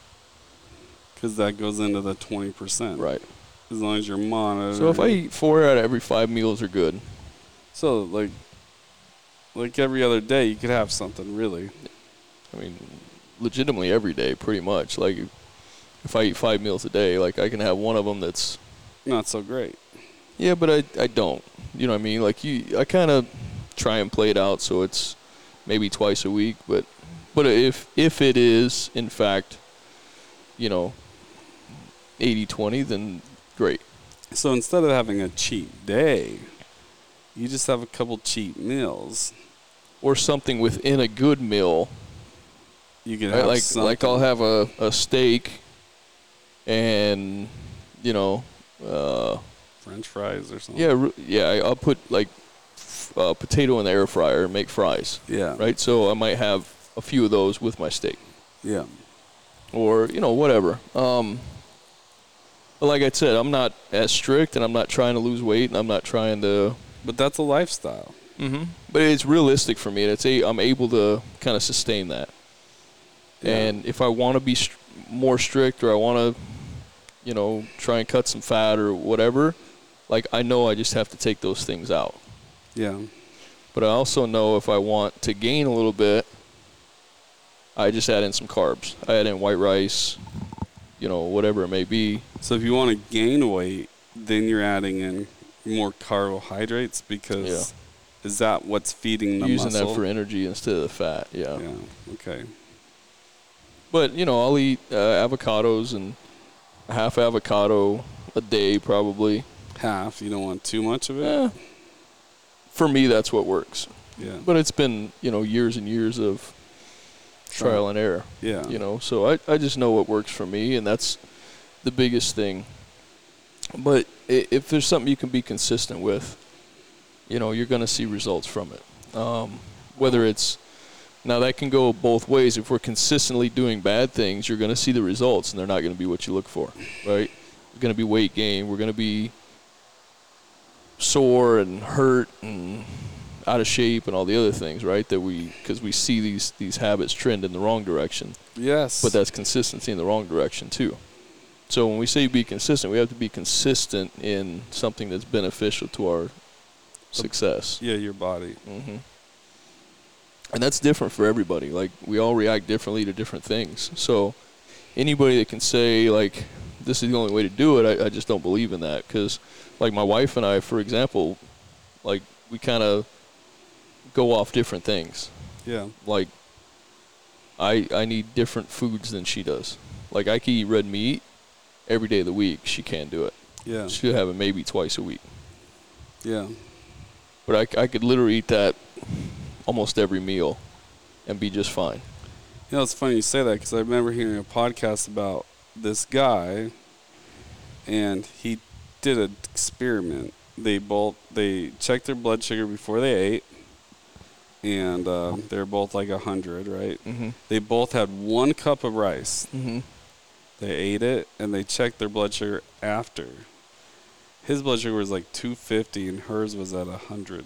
Because that goes into the twenty percent. right? As long as you're monitoring. So if I eat four out of every five meals are good. So like, like every other day, you could have something really. I mean, legitimately every day, pretty much. Like if I eat five meals a day, like I can have one of them that's Not so great. Yeah, but I I don't. You know what I mean? Like you, I kind of try and play it out so it's maybe twice a week. But but if if it is in fact, you know, 80-20, then great. So instead of having a cheat day, you just have a couple cheat meals. Or something within a good meal. You Right? have Like something. like I'll have a, a steak, and you know, uh, French fries or something. yeah, yeah. I'll put like f- uh, potato in the air fryer and make fries. Yeah. Right. So I might have a few of those with my steak. Yeah. or you know whatever. Um, but like I said, I'm not as strict, and I'm not trying to lose weight, and I'm not trying to. But that's a lifestyle. Mm-hmm. But it's realistic for me. and It's a, I'm able to kind of sustain that. Yeah. And if I want to be str- more strict, or I want to, you know, try and cut some fat or whatever, like I know I just have to take those things out. Yeah. But I also know if I want to gain a little bit, I just add in some carbs. I add in white rice, you know, whatever it may be. So if you want to gain weight, then you're adding in more carbohydrates because Yeah. is that what's feeding the using muscle? that for energy instead of the fat. Yeah. yeah. Okay. But you know, I'll eat uh, avocados and a half avocado a day probably. Half. You don't want too much of it. Eh, for me, that's what works. Yeah. But it's been you know years and years of trial and error. yeah. You know, so I I just know what works for me, and that's the biggest thing. But if there's something you can be consistent with, you know, you're going to see results from it. Um, whether it's now that can go both ways. If we're consistently doing bad things, you're going to see the results, and they're not going to be what you look for, right? We're going to be weight gain. We're going to be sore and hurt and out of shape and all the other things, right? That we because we see these these habits trend in the wrong direction, Yes. but that's consistency in the wrong direction too. So when we say be consistent, we have to be consistent in something that's beneficial to our success. yeah, your body. hmm And that's different for everybody. Like we all react differently to different things. So anybody that can say like this is the only way to do it, I, I just don't believe in that. Because like my wife and I, for example, like we kind of go off different things. Yeah. Like I I need different foods than she does. Like I can eat red meat every day of the week. She can't do it. Yeah. She'll have it maybe twice a week. Yeah. But I, I could literally eat that almost every meal and be just fine. You know, it's funny you say that because I remember hearing a podcast about this guy, and he did an experiment. They both they checked their blood sugar before they ate, and uh, they're both like a hundred, right? Mm-hmm. They both had one cup of rice. Mm-hmm. They ate it, and they checked their blood sugar after. His blood sugar was like 250, and hers was at 100.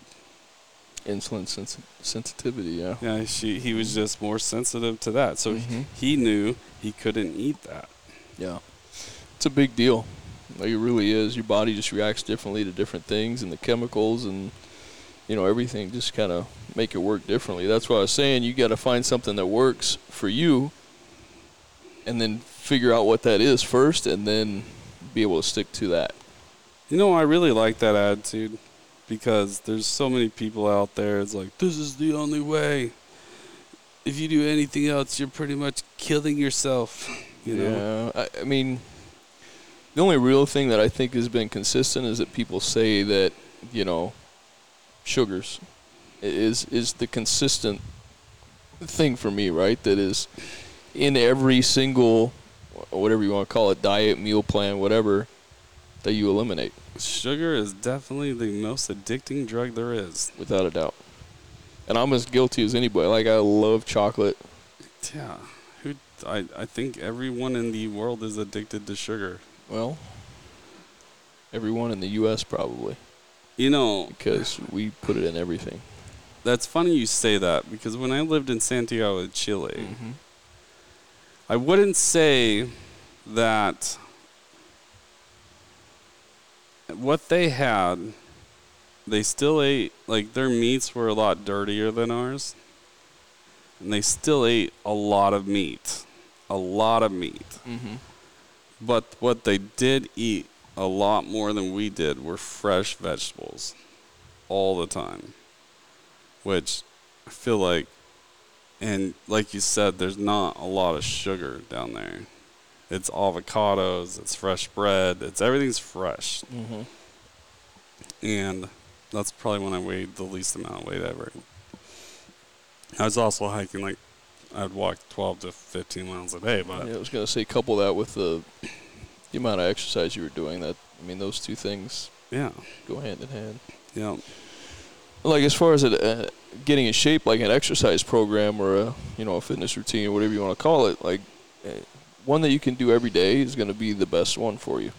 Insulin sens- sensitivity, yeah. Yeah, she he was just more sensitive to that, so Mhm. he knew he couldn't eat that. Yeah. It's a big deal. Like it really is. Your body just reacts differently to different things and the chemicals and you know, everything just kind of make it work differently. That's why I was saying you got to find something that works for you and then figure out what that is first and then be able to stick to that. You know, I really like that attitude because there's so many people out there. It's like this is the only way. If you do anything else, you're pretty much killing yourself. You know. Yeah, I, I mean, the only real thing that I think has been consistent is that people say that you know, sugars is is the consistent thing for me, right? That is in every single whatever you want to call it, diet, meal plan, whatever that you eliminate Sugar is definitely the most addicting drug there is. without a doubt. And I'm as guilty as anybody. Like I love chocolate. Yeah. Who? I I think everyone in the world is addicted to sugar. Well, everyone in the U.S. probably You know, because we put it in everything. that's funny you say that because when I lived in Santiago Chile, Mm-hmm. I wouldn't say that what they had, they still ate, like their meats were a lot dirtier than ours. And they still ate a lot of meat. A lot of meat. Mm-hmm. But what they did eat a lot more than we did were fresh vegetables all the time. Which I feel like, and like you said, there's not a lot of sugar down there. It's avocados, it's fresh bread, it's everything's fresh. Mm-hmm. And that's probably when I weighed the least amount of weight ever. I was also hiking like I'd walk 12 to 15 miles a day, but Yeah, I was gonna say couple that with the the amount of exercise you were doing. That I mean, those two things yeah, go hand in hand. yeah. Like as far as it, uh, getting in shape, like an exercise program or a you know a fitness routine or whatever you want to call it, like uh, one that you can do every day is going to be the best one for you.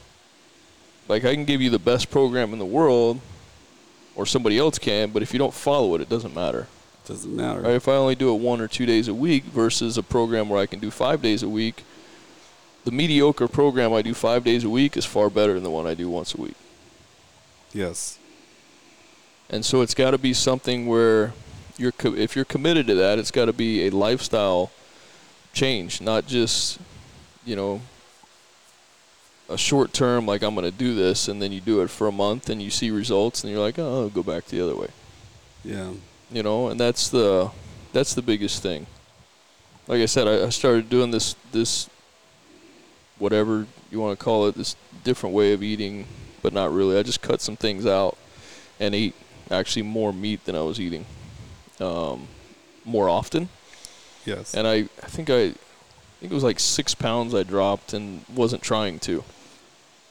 Like I can give you the best program in the world, or somebody else can, but if you don't follow it, it doesn't matter. Doesn't matter. Right? If I only do it one or two days a week versus a program where I can do five days a week, the mediocre program I do five days a week is far better than the one I do once a week. Yes. And so it's got to be something where you're co- if you're committed to that, it's got to be a lifestyle change, not just you know a short term like I'm going to do this and then you do it for a month and you see results and you're like, "Oh, I'll go back the other way." Yeah. You know, and that's the that's the biggest thing. Like I said, I, I started doing this this whatever you want to call it, this different way of eating, but not really. I just cut some things out and ate actually more meat than I was eating um, more often. Yes. And I, I think I, I think it was like six pounds I dropped and wasn't trying to.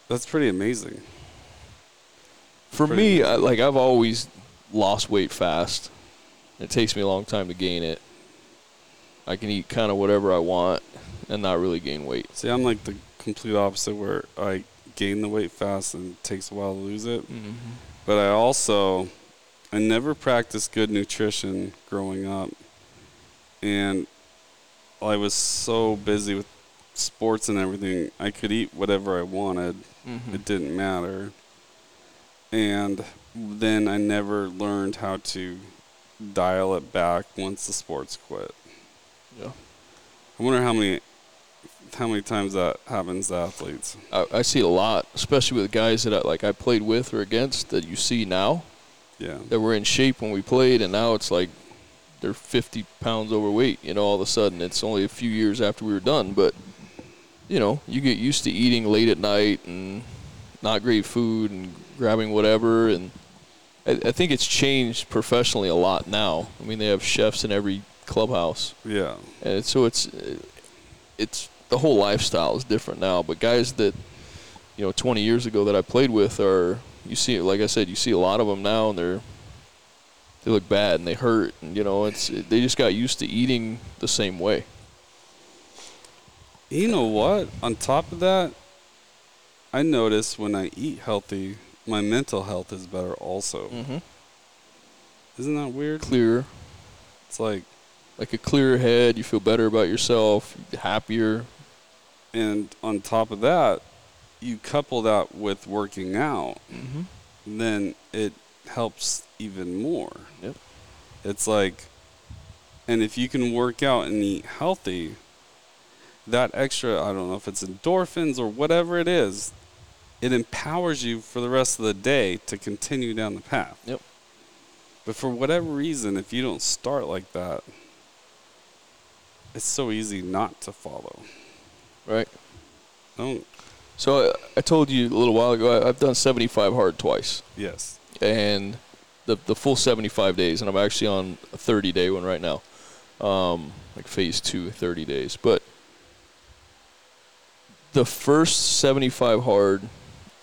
That's pretty amazing. For Pretty me, amazing. I, like I've always lost weight fast. It takes me a long time to gain it. I can eat kind of whatever I want and not really gain weight. See, I'm like the complete opposite where I gain the weight fast and it takes a while to lose it. Mm-hmm. But I also, I never practiced good nutrition growing up. And I was so busy with sports and everything, I could eat whatever I wanted. Mm-hmm. It didn't matter. And then I never learned how to dial it back once the sports quit. Yeah. I wonder how many how many times that happens to athletes. I, I see a lot, especially with guys that I, like I played with or against that you see now Yeah. that were in shape when we played, and now it's like they're 50 pounds overweight. You know, all of a sudden it's only a few years after we were done, but you know, you get used to eating late at night and not great food and grabbing whatever, and I, I think it's changed professionally a lot now. I mean, they have chefs in every clubhouse. Yeah. and so it's uh, it's the whole lifestyle is different now. But guys that you know 20 years ago that I played with are you see like I said you see a lot of them now and they're they look bad and they hurt and you know it's they just got used to eating the same way. You know what? On top of that, I notice when I eat healthy, my mental health is better also. Mm-hmm. Isn't that weird? Clearer, It's like, like a clearer head. You feel better about yourself, happier. And on top of that, you couple that with working out, Mm-hmm. then it helps even more. Yep. It's like, and if you can work out and eat healthy, that extra, I don't know if it's endorphins or whatever it is, it empowers you for the rest of the day to continue down the path. Yep. But for whatever reason, if you don't start like that, it's so easy not to follow. Right. Don't, So I, I told you a little while ago I, I've done 75 hard twice. yes. and the the full 75 days, and I'm actually on a 30 day one right now, um, like phase two, 30 days. But the first 75 hard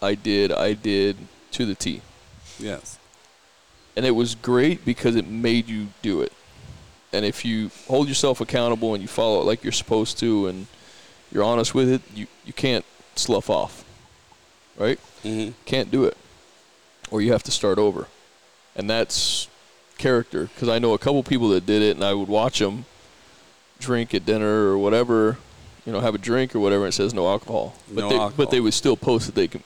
I did, I did to the T, Yes. and it was great because it made you do it. And if you hold yourself accountable and you follow it like you're supposed to, and you're honest with it, you you can't slough off, right? hmm can't do it, or you have to start over, and that's character. Because I know a couple people that did it, and I would watch them drink at dinner or whatever, you know, have a drink or whatever. And it says no alcohol, but No they alcohol. but they would still post that they can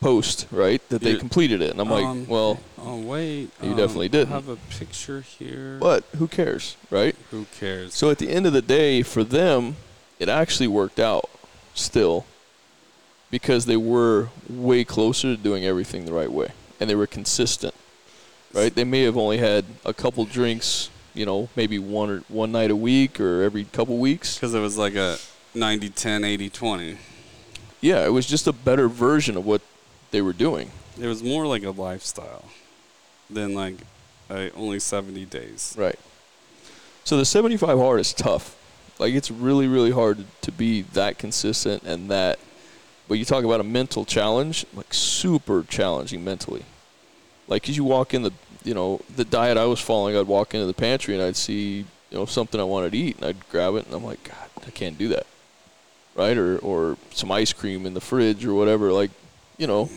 post right that they completed it, and I'm Um, like, well, Oh wait. You um, definitely didn't. have a picture here. but who cares, right? Who cares? So at the end of the day, for them, it actually worked out still because they were way closer to doing everything the right way and they were consistent. Right? They may have only had a couple drinks, you know, maybe one or one night a week or every couple weeks. Because it was like a 90 10, 80 20. Yeah, it was just a better version of what they were doing. It was more like a lifestyle than like uh, only 70 days. Right. So the 75 hard is tough. Like it's really, really hard to be that consistent and that. But you talk about a mental challenge, like super challenging mentally. Like, 'cause you walk in the, you know, the diet I was following, I'd walk into the pantry and I'd see, you know, something I wanted to eat and I'd grab it and I'm like, God, I can't do that. Right? Or, or some ice cream in the fridge or whatever. Like, you know,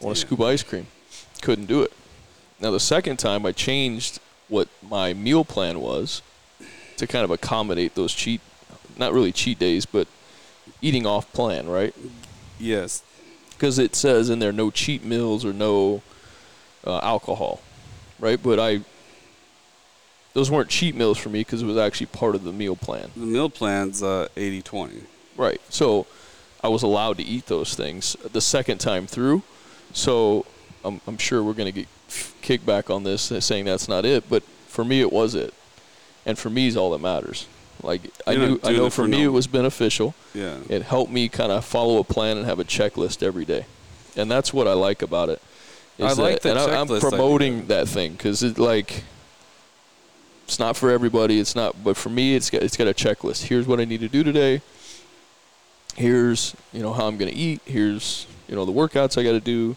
I want to Yeah. scoop ice cream. Couldn't do it. Now, the second time I changed what my meal plan was to kind of accommodate those cheat, not really cheat days, but eating off plan, right? Yes. Because it says in there no cheat meals or no uh, alcohol. right? But I those weren't cheat meals for me because it was actually part of the meal plan. The meal plan's uh, 80-20. Right. So I was allowed to eat those things the second time through. So I'm, I'm sure we're going to get kickback on this saying that's not it, but for me it was it, and for me is all that matters. Like I knew, I know for for me no- it was beneficial. Yeah. It helped me kind of follow a plan and have a checklist every day, and that's what I like about it. I like that- the and I'm checklist idea. promoting that thing because it like it's not for everybody. It's not, but for me, it's got it's got a checklist. Here's what I need to do today. Here's you know how I'm going to eat. Here's you know the workouts I got to do.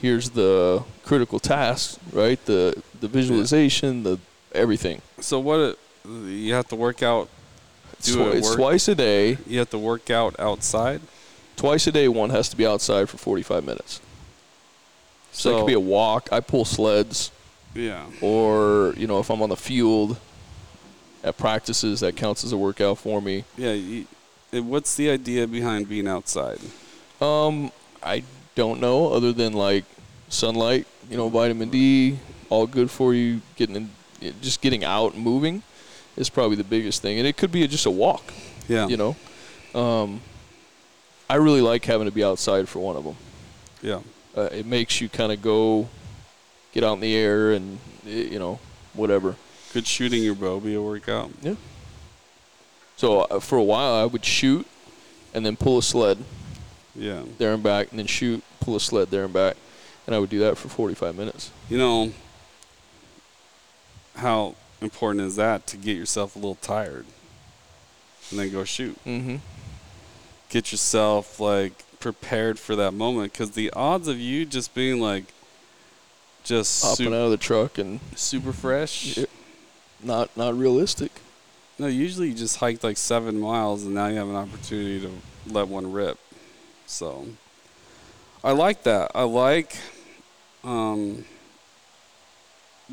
Here's the critical tasks, right? The the visualization, the everything. So what? You have to work out. Do Twi- it it's work- twice a day. You have to work out outside. Twice a day, one has to be outside for 45 minutes. So, it could be a walk. I pull sleds, Yeah. or you know, if I'm on the field at practices, that counts as a workout for me. Yeah. You, what's the idea behind being outside? Um, I don't know, other than like sunlight, you know, vitamin D, all good for you. Getting in, just getting out and moving is probably the biggest thing, and it could be just a walk. Yeah. You know, um, I really like having to be outside for one of them. Yeah. uh, it makes you kind of go get out in the air and you know whatever Could shooting your bow be a workout? yeah so uh, for a while i would shoot and then pull a sled Yeah. there and back and then shoot pull a sled there and back and i would do that for 45 minutes You know, how important is that to get yourself a little tired and then go shoot? mm-hmm Get yourself like prepared for that moment because the odds of you just being like just hopping super, out of the truck and super fresh. Yeah. not not realistic No, usually you just hike like seven miles and now you have an opportunity to let one rip. So I like that. I like um,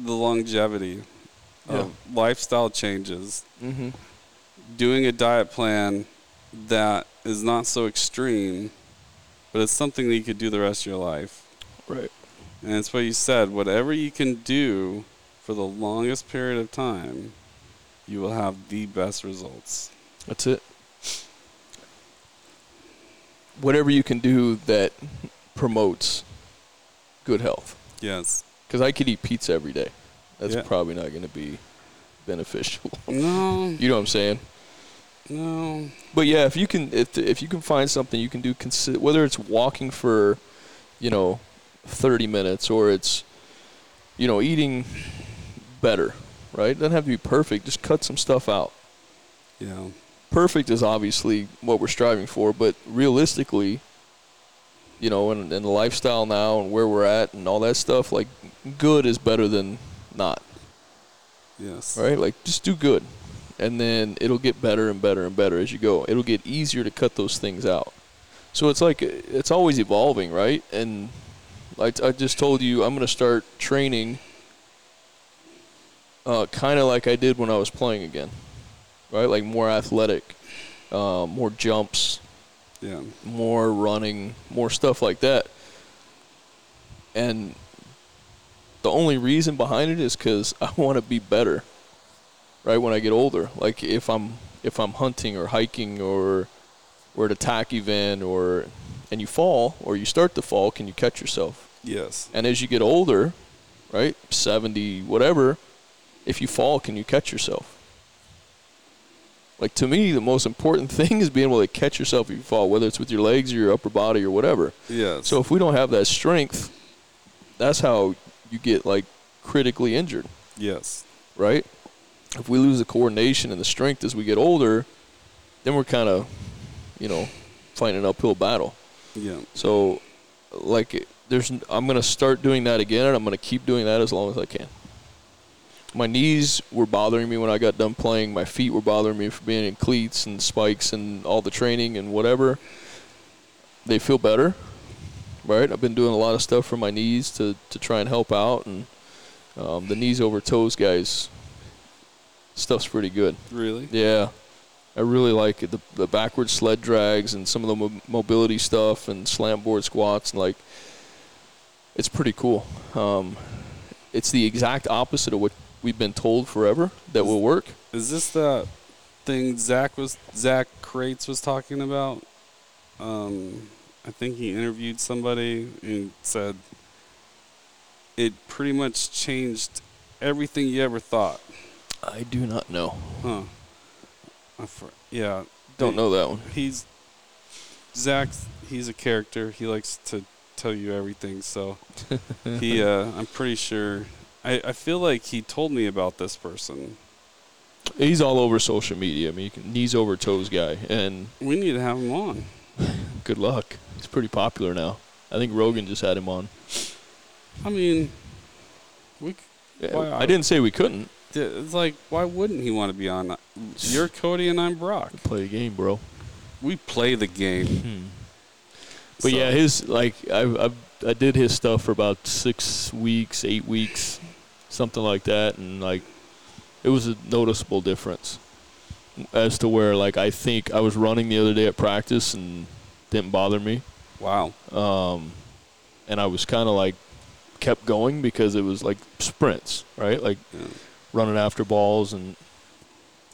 the longevity of lifestyle changes. mm-hmm Doing a diet plan that is not so extreme, but it's something that you could do the rest of your life. right And it's what you said whatever you can do for the longest period of time, you will have the best results. that's it whatever you can do that promotes good health Yes. Because i could eat pizza every day that's Yeah. probably not going to be beneficial [LAUGHS] No, You know what I'm saying? no. But yeah, if you can, if if you can find something you can do, consi- whether it's walking for, you know, 30 minutes or it's, you know, eating better, right? It doesn't have to be perfect. Just cut some stuff out. Yeah. Perfect is obviously what we're striving for, but realistically, you know, and, and the lifestyle now and where we're at and all that stuff, like good is better than not. Yes. right? Like just do good, and then it'll get better and better and better as you go. It'll get easier to cut those things out. So it's like it's always evolving, right? And like I just told you, I'm going to start training, uh, kind of like I did when I was playing again, right? Like more athletic, uh, more jumps, Yeah. more running, more stuff like that. And the only reason behind it is because [LAUGHS] I want to be better, right? When I get older, like if I'm if I'm hunting or hiking or we're at a tack event or and you fall or you start to fall, can you catch yourself? Yes. And as you get older, right, seventy whatever, if you fall, can you catch yourself? Like to me, the most important [LAUGHS] thing is being able to catch yourself if you fall, whether it's with your legs or your upper body or whatever. Yes. So if we don't have that strength, that's how you get like critically injured, yes. right? If we lose the coordination and the strength as we get older, then we're kind of, you know, fighting an uphill battle. Yeah. So, like, there's, I'm gonna start doing that again, and I'm gonna keep doing that as long as I can. My knees were bothering me when I got done playing. My feet were bothering me for being in cleats and spikes and all the training and whatever. They feel better, right? I've been doing a lot of stuff for my knees to, to try and help out, and um, the knees over toes guys stuff's pretty good. Really? Yeah, I really like it. The, the backward sled drags and some of the mo- mobility stuff and slant board squats and like, it's pretty cool. Um, it's the exact opposite of what we've been told forever that will work. Is this the thing Zach was Zach Crates was talking about? Um, I think he interviewed somebody and said it pretty much changed everything you ever thought. I do not know. Huh. Yeah. Don't know that one. He's Zach. He's a character. He likes to tell you everything. So [LAUGHS] he, uh, I'm pretty sure. I, I feel like he told me about this person. He's all over social media. I mean, can, knees over toes guy, and We need to have him on. [LAUGHS] good luck. He's pretty popular now. I think Rogan just had him on. I mean, we. Yeah, Why, I didn't say we couldn't It's like, why wouldn't he want to be on? You're Cody and I'm Brock. play the game, bro. We play the game. Hmm. But So- yeah, his like I, I I did his stuff for about six weeks, eight weeks, something like that, and like it was a noticeable difference as to where like I think I was running the other day at practice and didn't bother me, Wow. um, and I was kind of like kept going because it was like sprints, right? Like Yeah. running after balls and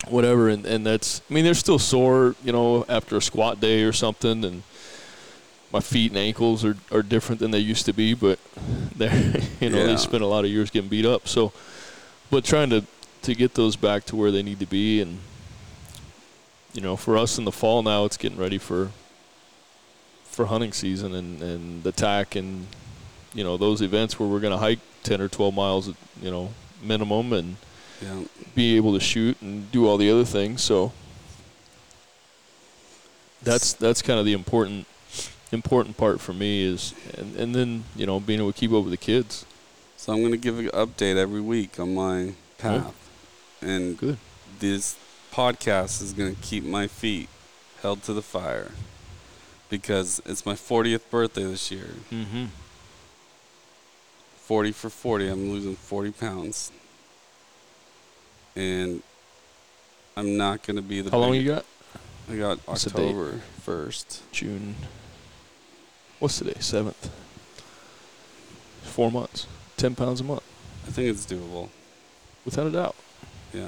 whatever and, and that's I mean they're still sore, you know, after a squat day or something and my feet and ankles are, are different than they used to be, but they're [LAUGHS] you know, Yeah. they spent a lot of years getting beat up. So but trying to to get those back to where they need to be and you know, for us in the fall now it's getting ready for for hunting season and, and the tack and you know, those events where we're gonna hike ten or twelve miles at you know, minimum and Yeah. be able to shoot and do all the other things. So that's that's kind of the important important part for me is and, and then you know being able to keep up with the kids. So I'm going to give an update every week on my path. And Good. this podcast is going to keep my feet held to the fire because it's my 40th birthday this year. Mm-hmm. 40 for 40. I'm losing 40 pounds. And I'm not going to be the How long you got? I got What's? October 1st. June. What's today? Seventh. Four months. Ten pounds a month, I think it's doable. without a doubt. Yeah.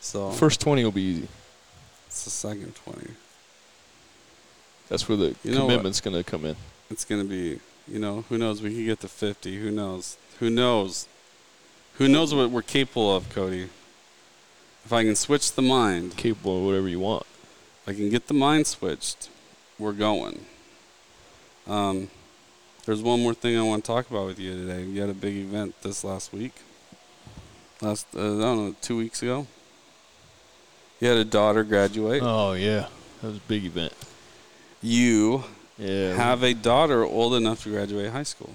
So First twenty will be easy. it's the second 20. That's where the You commitment's going to come in. It's going to be, you know, who knows? We could get to 50. Who knows? Who knows? Who knows what we're capable of, Cody? If I can switch the mind, Capable of whatever you want. if I can get the mind switched, we're going. Um, there's one more thing I want to talk about with you today. You had a big event this last week. Last, uh, I don't know, two weeks ago. You had a daughter graduate. Oh yeah, that was a big event. You Yeah. have a daughter old enough to graduate high school.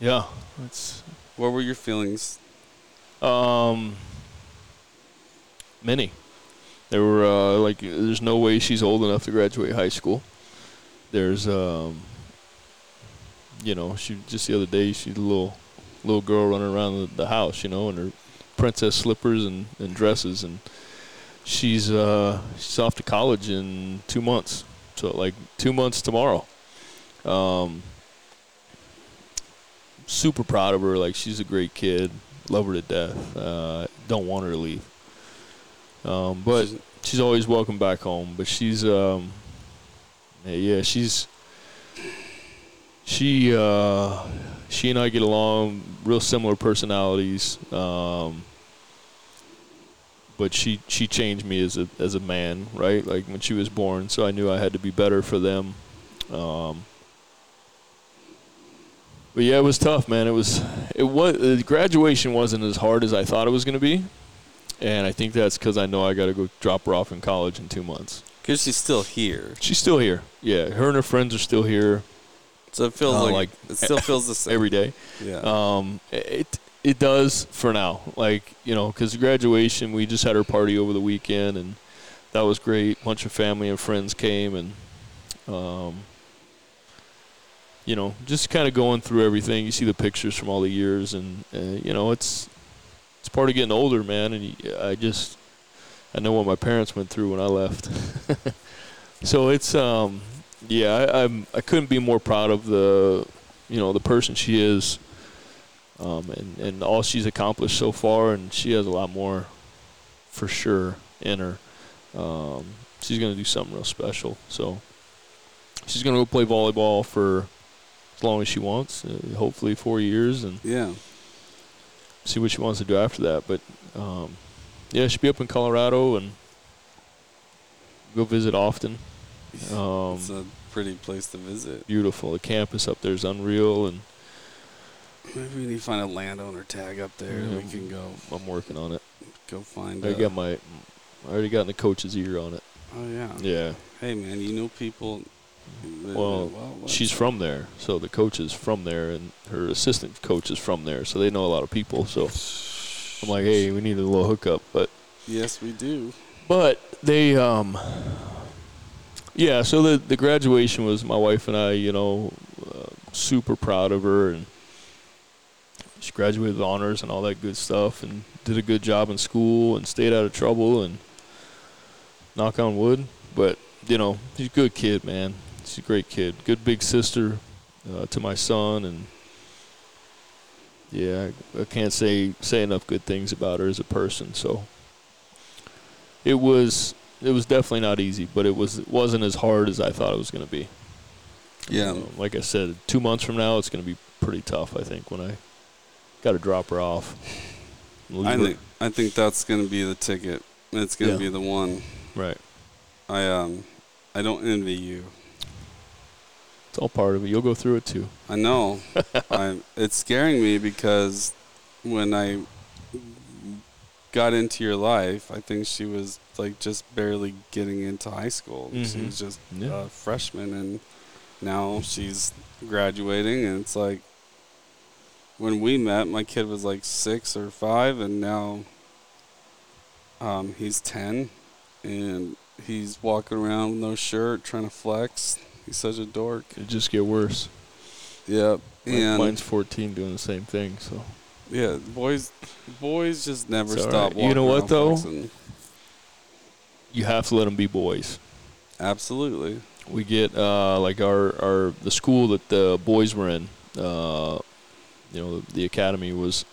yeah. It's What were your feelings? Um, many. There were uh, like, there's no way she's old enough to graduate high school. There's, um, you know, she just the other day she's a little, little girl running around the, the house, you know, in her princess slippers and, and dresses, and she's uh, she's off to college in two months. So like two months tomorrow. Um, super proud of her. Like she's a great kid. Love her to death. Uh, don't want her to leave. Um, but She's- always welcome back home. But she's um, yeah, she's she uh, she and I get along. Real similar personalities. Um, but she she changed me as a as a man, right? Like when she was born, so I knew I had to be better for them. Um, but yeah, it was tough, man. It was it was the graduation wasn't as hard as I thought it was going to be, and I think that's because I know I got to go drop her off in college in two months. Because she's still here. She's still here. Yeah, her and her friends are still here So it feels Uh, like, like it still feels the same. every day. yeah. Um, it it does for now. Like you know, because graduation, we just had our party over the weekend, and that was great. bunch of family and friends came, and um, you know, just kind of going through everything. You see the pictures from all the years, and uh, you know, it's it's part of getting older, man. And I just I know what my parents went through when I left. [LAUGHS] so it's um, yeah, I, I'm I couldn't be more proud of the you know the person she is um, and and all she's accomplished so far, and she has a lot more, for sure, in her. Um, she's gonna do something real special. So she's gonna go play volleyball for as long as she wants, uh, hopefully four years, and Yeah. see what she wants to do after that. But um, yeah, she'll be up in Colorado and go visit often. Um, it's a pretty place to visit. beautiful. The campus up there is unreal, and Maybe we need to find a landowner tag up there. Yeah. We can go I'm working on it. go find. I got my, I already got in the coach's ear on it. Oh yeah. Yeah. Hey man, you know people. that- Well. She's from there, so the coach is from there, and her assistant coach is from there, so they know a lot of people. So I'm like, hey, we need a little hookup, but Yes, we do. but they um yeah so the the graduation was my wife and i you know uh, super proud of her and she graduated with honors and all that good stuff and did a good job in school and stayed out of trouble and knock on wood. But you know she's a good kid man. She's a great kid. Good big sister uh, to my son and yeah I, I can't say say enough good things about her as a person. So it was it was definitely not easy, but it was it wasn't as hard as I thought it was going to be. Yeah. Um, like I said, two months from now, it's going to be pretty tough. I think when I got to drop her off. I her- think I think that's gonna be the ticket. It's gonna Yeah. be the one. right. I um, I don't envy you. It's all part of it. You'll go through it too. I know. [LAUGHS] I it's scaring me because when I got into your life, I think she was like just barely getting into high school. She Mhm. was just Yeah. a freshman, and now she's graduating, and it's like when we met, my kid was like six or five, and now um, he's ten, and he's walking around with no shirt, trying to flex. He's such a dork. It just get worse. Yep. Like, And mine's 14, doing the same thing. So Yeah, boys, boys just never It's all stop. right. You know what, though? flexing. you have to let them be boys. Absolutely. we get uh, like our, our the school that the boys were in uh, you know the academy was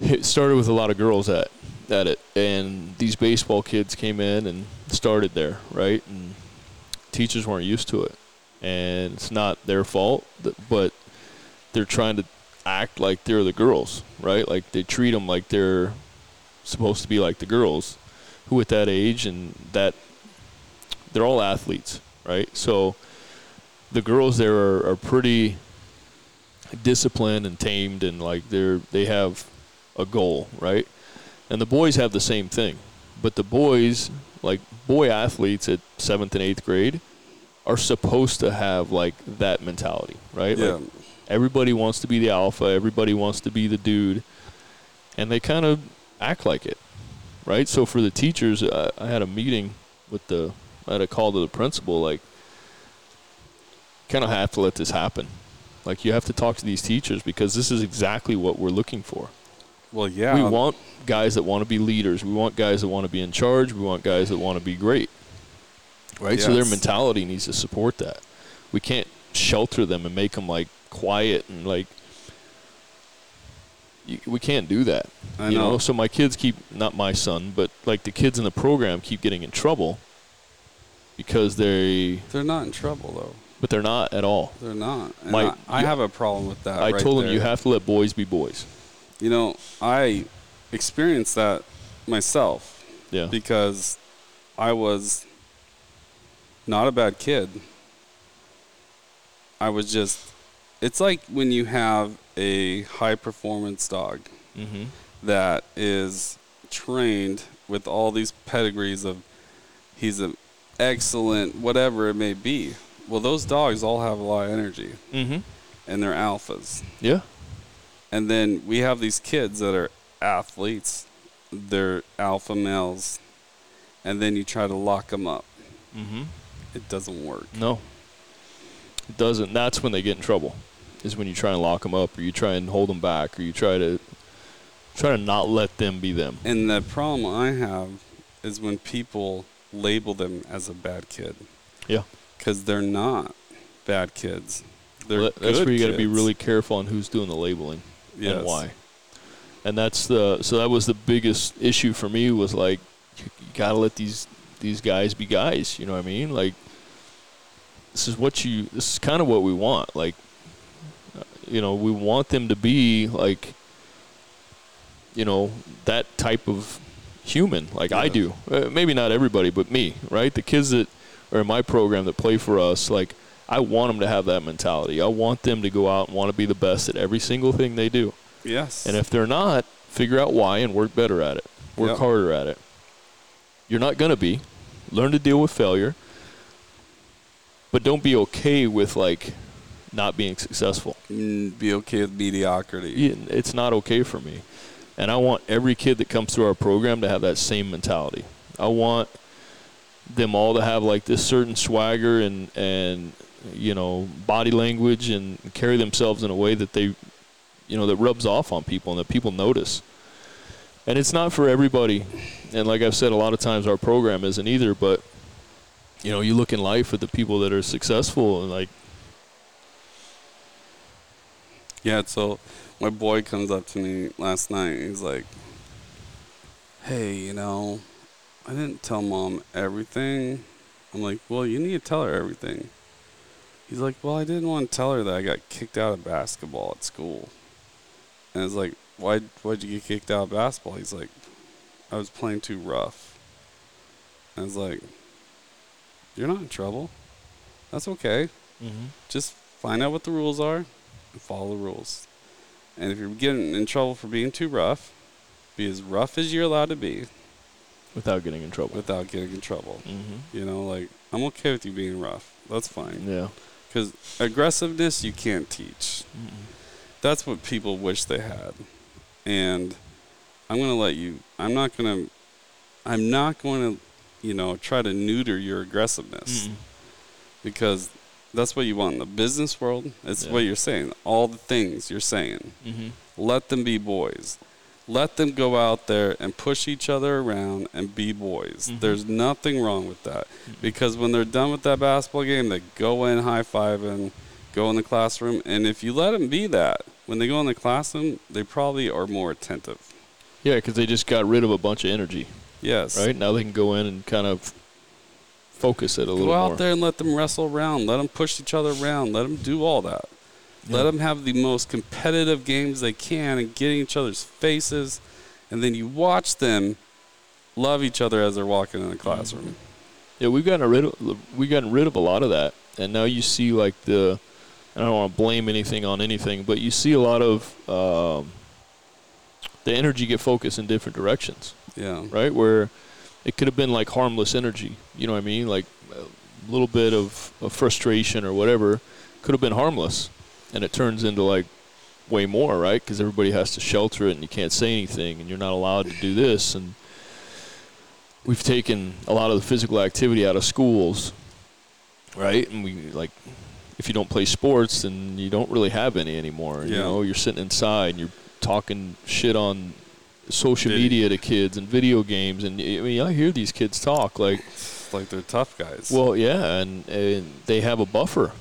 it started with a lot of girls at at it and these baseball kids came in and started there right and teachers weren't used to it and it's not their fault th- but they're trying to act like they're the girls right like they treat them like they're supposed to be like the girls who at that age and that they're all athletes, right? So the girls there are, are pretty disciplined and tamed, and like they're they have a goal, right? And the boys have the same thing, but the boys, like boy athletes at seventh and eighth grade, are supposed to have like that mentality, right? Yeah. Like everybody wants to be the alpha, everybody wants to be the dude, and they kind of act like it, right? So for the teachers, I, I had a meeting with the, I had a call to the principal, like, kind of have to let this happen. Like you have to talk to these teachers because this is exactly what we're looking for. Well, yeah. We want guys that want to be leaders. We want guys that want to be in charge. We want guys that want to be great. Right? So their mentality needs to support that. We can't shelter them and make them like quiet and like you, we can't do that. I you know. so my kids keep not my son, but like the kids in the program keep getting in trouble because they They're not in trouble though. but they're not at all. They're not. And My- I, I you- have a problem with that. I right told them you have to let boys be boys. You know, I experienced that myself Yeah. because I was not a bad kid. I was just. It's like when you have a high performance dog mm-hmm. that is trained with all these pedigrees of he's an excellent whatever it may be. Well, those dogs all have a lot of energy Mm-hmm. and they're alphas. Yeah. And then we have these kids that are athletes. They're alpha males. And then you try to lock them up. Mm-hmm. It doesn't work. No. It doesn't. That's when they get in trouble. Is when you try and lock them up, or you try and hold them back, or you try to try to not let them be them. And the problem I have is when people label them as a bad kid Yeah. because they're not bad kids. They're Well, that- that's where you got to be really careful on who's doing the labeling. Yes. and why. And that's the so that was the biggest issue for me was like you, you got to let these these guys be guys, you know what I mean? Like this is what you this is kind of what we want. Like you know, we want them to be like you know, that type of human like I do. Uh, maybe not everybody, but me, right? The kids that are in my program that play for us, like I want them to have that mentality. I want them to go out and want to be the best at every single thing they do. Yes. And if they're not, figure out why and work better at it. Work Yep. harder at it. You're not going to be. Learn to deal with failure. But don't be okay with like not being successful. Mm, be okay with mediocrity. It's not okay for me. And I want every kid that comes through our program to have that same mentality. I want them all to have like this certain swagger and and you know body language and carry themselves in a way that they you know that rubs off on people and that people notice. And it's not for everybody. And like I've said a lot of times our program isn't either, but you know, you look in life at the people that are successful and like Yeah, so my boy comes up to me last night. He's like, "Hey, you know, I didn't tell mom everything." I'm like, "Well, you need to tell her everything." He's like, "Well, I didn't want to tell her that I got kicked out of basketball at school." And I was like, "Why? Why'd you get kicked out of basketball?" He's like, "I was playing too rough." And I was like, "You're not in trouble. That's okay." Mm-hmm. just find out what the rules are follow the rules. And if you're getting in trouble for being too rough, be as rough as you're allowed to be without getting in trouble. without getting in trouble. mm-hmm. You know, like I'm okay with you being rough. That's fine. Yeah. Because aggressiveness you can't teach. That's what people wish they had. And I'm gonna let you. I'm not gonna. I'm not going to, you know, try to neuter your aggressiveness Mm-mm. because that's what you want in the business world. It's Yeah. what you're saying. All the things you're saying. Mm-hmm. Let them be boys. Let them go out there and push each other around and be boys. Mhm. There's nothing wrong with that. Because when they're done with that basketball game, they go in high fiving, go in the classroom. And if you let them be that, when they go in the classroom, they probably are more attentive. Yeah, because they just got rid of a bunch of energy, Yes. right? Now they can go in and kind of focus it a little. Go out more. there and let them wrestle around. Let them push each other around. Let them do all that. Let them have the most competitive games they can and get in each other's faces. And then you watch them love each other as they're walking in the classroom. Yeah, we've gotten rid of we've gotten rid of a lot of that, and now you see like the. I don't want to blame anything on anything, but you see a lot of um, the energy get focused in different directions. Yeah. right? Where it could have been like harmless energy. You know what I mean? Like a little bit of, of frustration or whatever could have been harmless, and it turns into like way more, right? Because everybody has to shelter it, and you can't say anything, and you're not allowed to do this. And we've taken a lot of the physical activity out of schools, right? And we like. If you don't play sports, then you don't really have any anymore. You know, you're sitting inside and you're talking shit on social media to kids and video games and I mean I hear these kids talk like It's like they're tough guys. well yeah and, and they have a buffer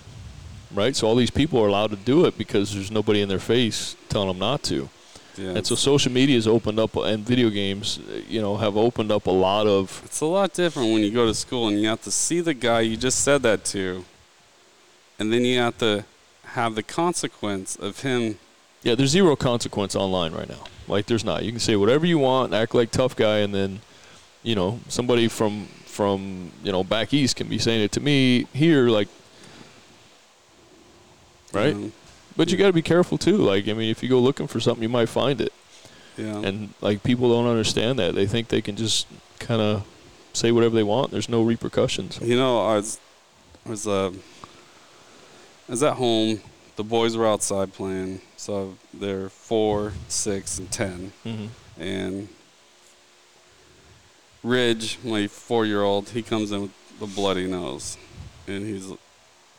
right so all these people are allowed to do it because there's nobody in their face telling them not to yeah. and so social media has opened up and video games you know have opened up a lot of It's a lot different when you go to school and you have to see the guy you just said that to, and then you have to have the consequence of him. Yeah there's zero consequence online right now like there's not you can say whatever you want act like tough guy and then you know somebody from from you know back east can be saying it to me here like right know, But you got to be careful too. Like, I mean, if you go looking for something, you might find it. yeah. And like, people don't understand that. They think they can just kind of say whatever they want. There's no repercussions. You know, I was, I was, uh, I was at home. The boys were outside playing, so they're four, six, and 10 Mm-hmm. And Ridge, my four-year-old, he comes in with a bloody nose, and he's,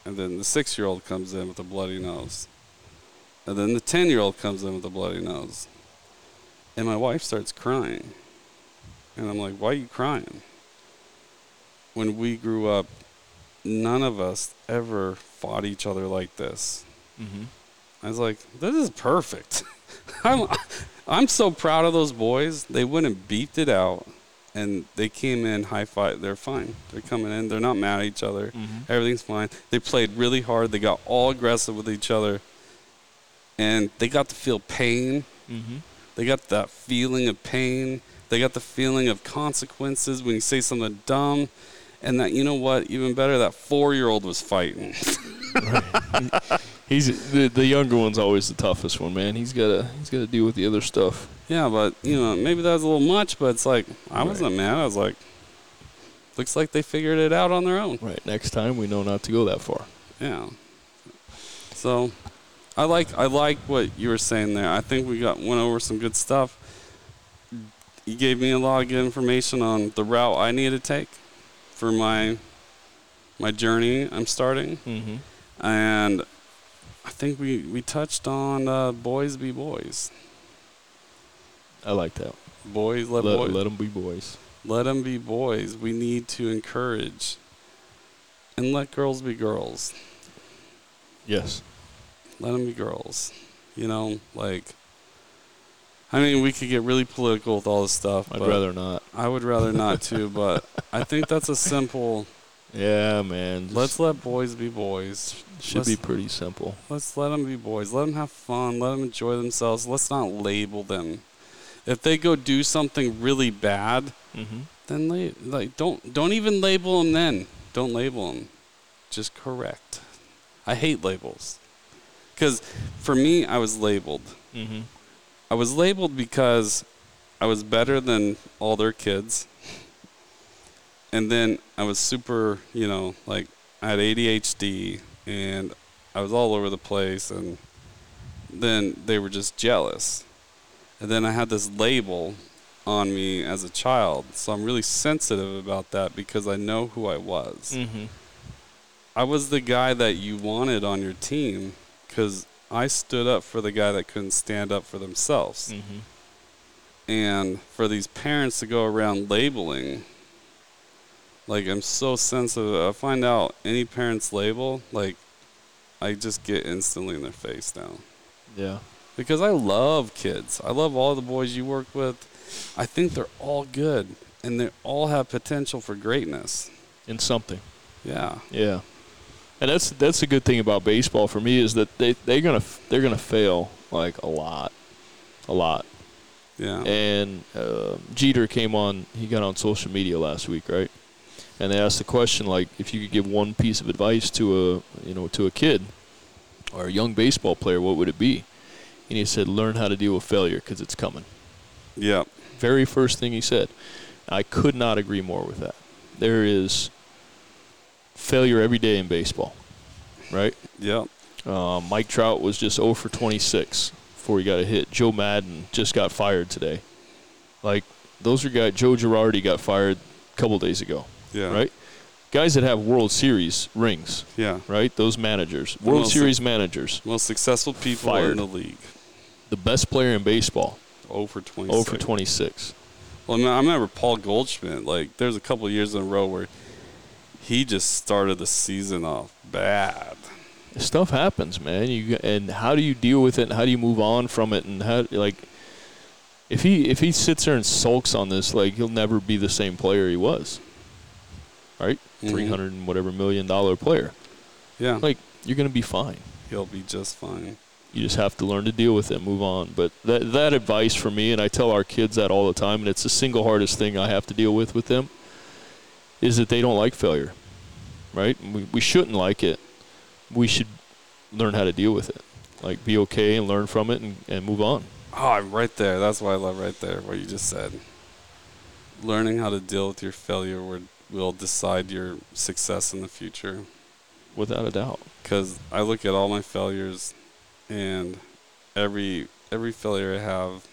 and then the six-year-old comes in with a bloody nose, and then the ten-year-old comes in with a bloody nose, and my wife starts crying, and I'm like, "Why are you crying?" When we grew up, none of us ever fought each other like this. Mm-hmm. I was like, "This is perfect." [LAUGHS] I'm I'm so proud of those boys. They went and beefed it out, and they came in high five. They're fine. They're coming in. They're not mad at each other. Everything's fine. They played really hard. They got all aggressive with each other, and they got to feel pain. Mm-hmm. They got that feeling of pain. They got the feeling of consequences when you say something dumb. And that, you know what, even better, that four year old was fighting. [LAUGHS] He's the, the younger one's always the toughest one, man. He's gotta he's gotta deal with the other stuff. yeah, but, you know, maybe that was a little much, but it's like, I wasn't mad. I was like, looks like they figured it out on their own. Right. Next time we know not to go that far. Yeah. So, I like I like what you were saying there. I think we got went over some good stuff. You gave me a lot of good information on the route I need to take for my my journey I'm starting, Mm-hmm. and I think we we touched on uh, boys be boys. I like that. Boys let, Let, boys let them be boys. let them be boys. We need to encourage and let girls be girls. Yes. let them be girls. You know, like, I mean, we could get really political with all this stuff. I'd rather not. I would rather not too, but I think that's a simple. Yeah, man. Just Let's let boys be boys. should let's- be pretty simple. Let's let them be boys. Let them have fun. Let them enjoy themselves. Let's not label them. If they go do something really bad, Mm-hmm. then they like don't don't even label them. Then don't label them. Just correct. I hate labels. Because for me, I was labeled. Mm-hmm. I was labeled because I was better than all their kids. And then I was super, you know, like I had ADHD and I was all over the place and then they were just jealous. And then I had this label on me as a child. So I'm really sensitive about that because I know who I was. Mm-hmm. I was the guy that you wanted on your team because I stood up for the guy that couldn't stand up for themselves. Mm-hmm. And for these parents to go around labeling, like I'm so sensitive. I find out any parent's label, like I just get instantly in their face now. Yeah. Because I love kids. I love all the boys you work with. I think they're all good and they all have potential for greatness. In something. Yeah. Yeah. And that's that's a good thing about baseball for me is that they they're gonna they're gonna fail like a lot, a lot. Yeah. And uh, Jeter came on. He got on social media last week, right? And they asked the question like, if you could give one piece of advice to a you know to a kid or a young baseball player, what would it be? And he said, learn how to deal with failure because it's coming. yeah. Very first thing he said. I could not agree more with that. There is failure every day in baseball, right? Yeah. Uh, Mike Trout was just 0 for 26 before he got a hit. Joe Maddon just got fired today. Like those are guys. Joe Girardi got fired a couple days ago, Yeah. right? Guys that have World Series rings, Yeah. right? Those managers, World so- Series managers, Most successful people Fired. in the league. the best player in baseball, 0 for 20. 0 for 26. Well, I, remember Paul Goldschmidt. Like, there's a couple of years in a row where he just started the season off bad. Stuff happens, man. You and how do you deal with it? And how do you move on from it? And how like if he if he sits there and sulks on this, like he'll never be the same player he was. Right, Mhm. three hundred and whatever million dollar player. Yeah. Like you're gonna be fine. He'll be just fine. You just have to learn to deal with it, move on. But that that advice for me, and I tell our kids that all the time, and it's the single hardest thing I have to deal with with them, is that they don't like failure. Right? We we shouldn't like it. We should learn how to deal with it. Like be okay and learn from it and, and move on. Oh, I'm right there. That's what I love right there, what you just said. Learning how to deal with your failure will, will decide your success in the future. Without a doubt. Because I look at all my failures, and every every failure I have,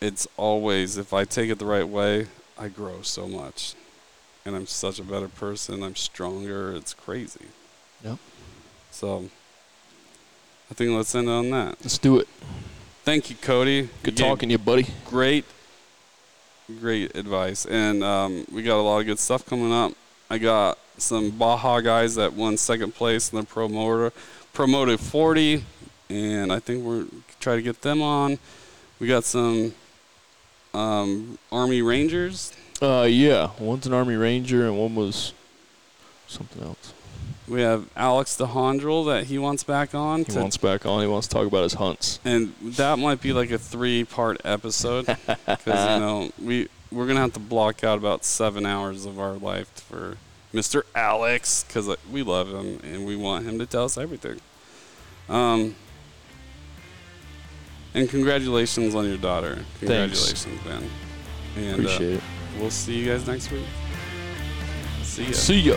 it's always if I take it the right way, I grow so much, and I'm such a better person. I'm stronger. It's crazy. Yep. So, I think let's end on that. Let's do it. Thank you, Cody. Good You talking to you, buddy. Great, great advice, and um, we got a lot of good stuff coming up. I got some Baja guys that won second place in the promoter promoted 40 and I think we're try to get them on. We got some um, Army Rangers. Uh, yeah, one's an Army Ranger and one was something else. We have Alex DeHondrel that he wants back on. He to- wants back on. He wants to talk about his hunts. and that might be like a three-part episode because you know we we're gonna have to block out about seven hours of our life for Mr. Alex because we love him and we want him to tell us everything. Um, and congratulations on your daughter. Congratulations, man. And uh, Appreciate it. we'll see you guys next week. See ya. See ya.